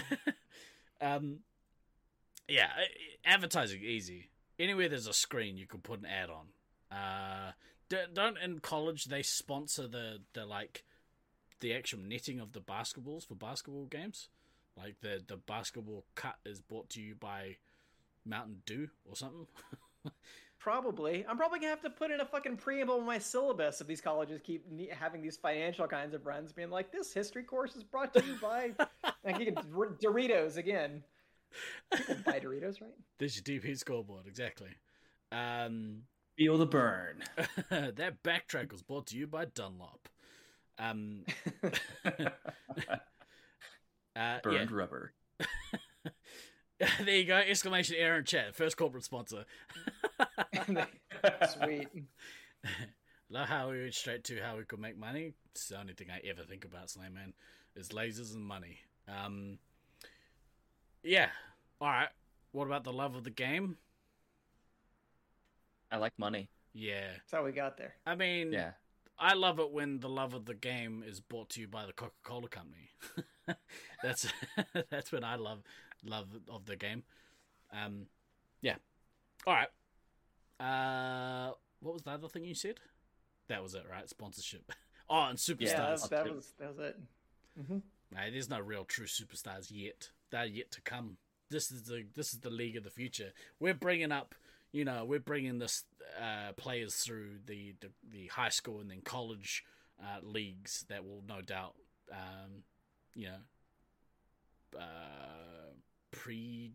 um, yeah, advertising easy. Anywhere there's a screen, you can put an ad on. Uh, don't in college they sponsor the the like the actual netting of the basketballs for basketball games. Like the the basketball cut is brought to you by Mountain Dew or something. [LAUGHS] Probably. I'm probably gonna have to put in a fucking preamble in my syllabus if these colleges keep having these financial kinds of runs, being like, "This history course is brought to you by [LAUGHS] like Doritos again." People buy Doritos, right? [LAUGHS] This is your DP scoreboard, exactly. Um, Feel the burn. that backtrack was brought to you by Dunlop. Um, uh, Burned yeah. rubber. [LAUGHS] there you go! Exclamation error in chat. First corporate sponsor. [LAUGHS] Sweet. [LAUGHS] Love how we went straight to how we could make money. It's the only thing I ever think about, Slam Man, is lasers and money. Um, yeah. All right. What about the love of the game? I like money. Yeah. That's how we got there. I mean, yeah. I love it when the love of the game is brought to you by the Coca Cola Company. that's that's when I love love of the game. Um, yeah. All right. Uh, what was the other thing you said? That was it, right? Sponsorship. [LAUGHS] Oh, and superstars. Yeah, that, that was that was it. Mm-hmm. Nah, there's no real true superstars yet. They're yet to come. This is the this is the league of the future. We're bringing up, you know, we're bringing this uh, players through the, the, the high school and then college uh, leagues that will no doubt, um, you know, uh, predate.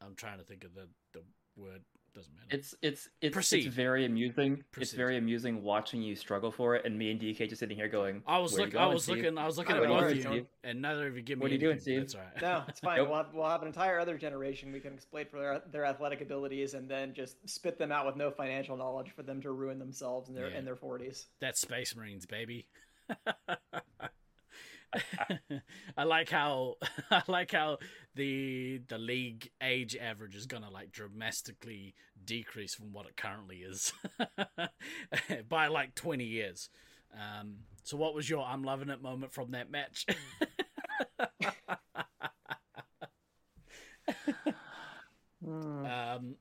I'm trying to think of the the word doesn't matter. It's it's it's, Proceed. it's very amusing. Proceed. It's very amusing watching you struggle for it, and me and DK just sitting here going. I was looking. I was Steve? looking. I was looking at both of you, and neither of you give me. What are you doing, Steve? That's right. No, it's fine. [LAUGHS] nope. we'll, have, we'll have an entire other generation we can exploit for their, their athletic abilities, and then just spit them out with no financial knowledge for them to ruin themselves in their yeah. in their forties. That's Space Marines, baby. [LAUGHS] [LAUGHS] I like how [LAUGHS] I like how the the league age average is gonna like dramatically decrease from what it currently is [LAUGHS] by like twenty years. Um, so, what was your "I'm loving it" moment from that match? um,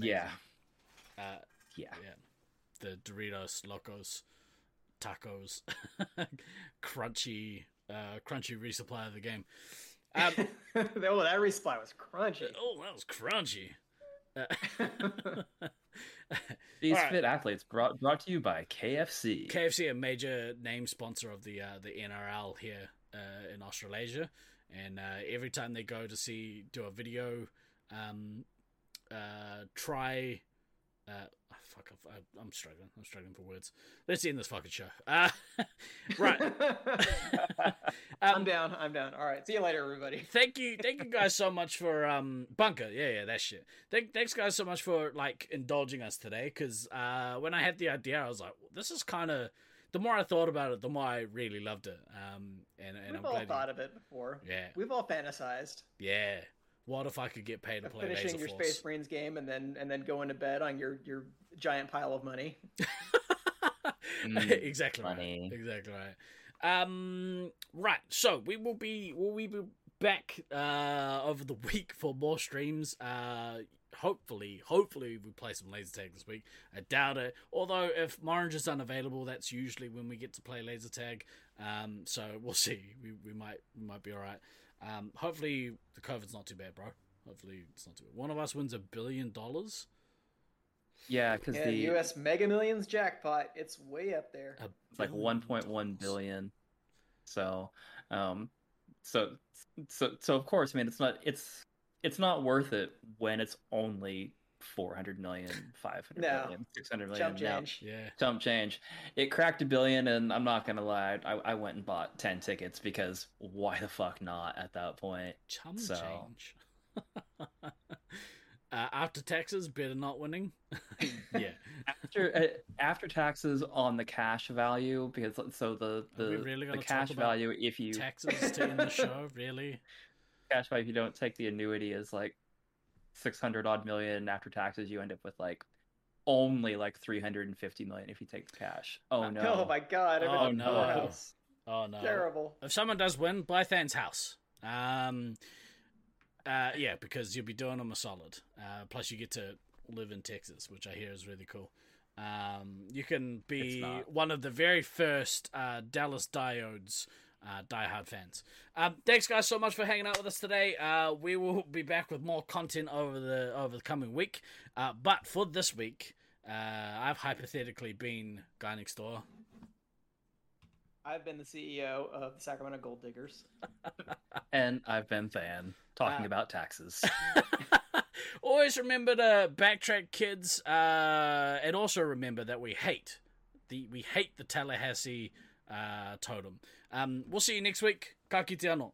yeah, uh, yeah, yeah. The Doritos Locos tacos, crunchy uh, crunchy resupply of the game. [LAUGHS] Um, oh, that resupply was crunchy. Oh, that was crunchy. [LAUGHS] These right. fit athletes brought brought to you by KFC. KFC, a major name sponsor of the uh, the NRL here uh, in Australasia, and uh, every time they go to see do a video, um, uh, try uh, oh, fuck, I, am struggling. I'm struggling for words. Let's end this fucking show. Uh, [LAUGHS] right. [LAUGHS] um, I'm down. I'm down. All right. See you later, everybody. [LAUGHS] thank you. Thank you guys so much for um bunker. Yeah, yeah, that shit. Thank, thanks guys so much for like indulging us today. Because uh, when I had the idea, I was like, well, this is kind of. The more I thought about it, the more I really loved it. Um, and, and we've I'm all thought you... of it before. Yeah, we've all fantasized. Yeah, what if I could get paid to play finishing your Force? Space Marines game and then and then going to bed on your your giant pile of money? [LAUGHS] mm, [LAUGHS] exactly money. right. Exactly right. Um, right. So we will be will we be back uh, over the [LAUGHS] week for more streams. Uh, hopefully, hopefully we play some laser tag this week. I doubt it. Although if Morange is unavailable, that's usually when we get to play laser tag. Um, so we'll see. We we might we might be all right. Um, hopefully the COVID's not too bad, bro. Hopefully it's not too bad. One of us wins a billion dollars. Yeah, because yeah, the U.S. Mega Millions jackpot, it's way up there. It's like 1.1 billion. So, um, so, so, so of course, I mean, it's not, it's, it's not worth it when it's only 400 million, 500 no. million, 600 million. Jump change. Now, yeah. Jump change. It cracked a billion, and I'm not going to lie, I, I went and bought 10 tickets because why the fuck not at that point? Jump so. change. [LAUGHS] uh, after taxes, better not winning. [LAUGHS] yeah. After uh, after taxes on the cash value, because so the the, really the cash value, if you taxes to end the show, [LAUGHS] really cash value, if you don't take the annuity, is like 600 odd million after taxes you end up with like only like 350 million if you take the cash. Oh no! Oh my god! I'm Oh, in no. poorhouse. Oh no! Terrible. If someone does win, buy Than's house. Um, uh, yeah, because you'll be doing them a solid. Uh, plus, you get to live in Texas, which I hear is really cool. Um, you can be one of the very first uh, Dallas Diodes uh, diehard fans. Um, thanks, guys, so much for hanging out with us today. Uh, we will be back with more content over the over the coming week. Uh, but for this week, uh, I've hypothetically been guy next door. I've been the CEO of the Sacramento Gold Diggers. [LAUGHS] And I've been Than talking Uh, about taxes. [LAUGHS] Always remember to backtrack, kids, uh, and also remember that we hate the we hate the Tallahassee uh, totem. Um, we'll see you next week. Ka kite anō.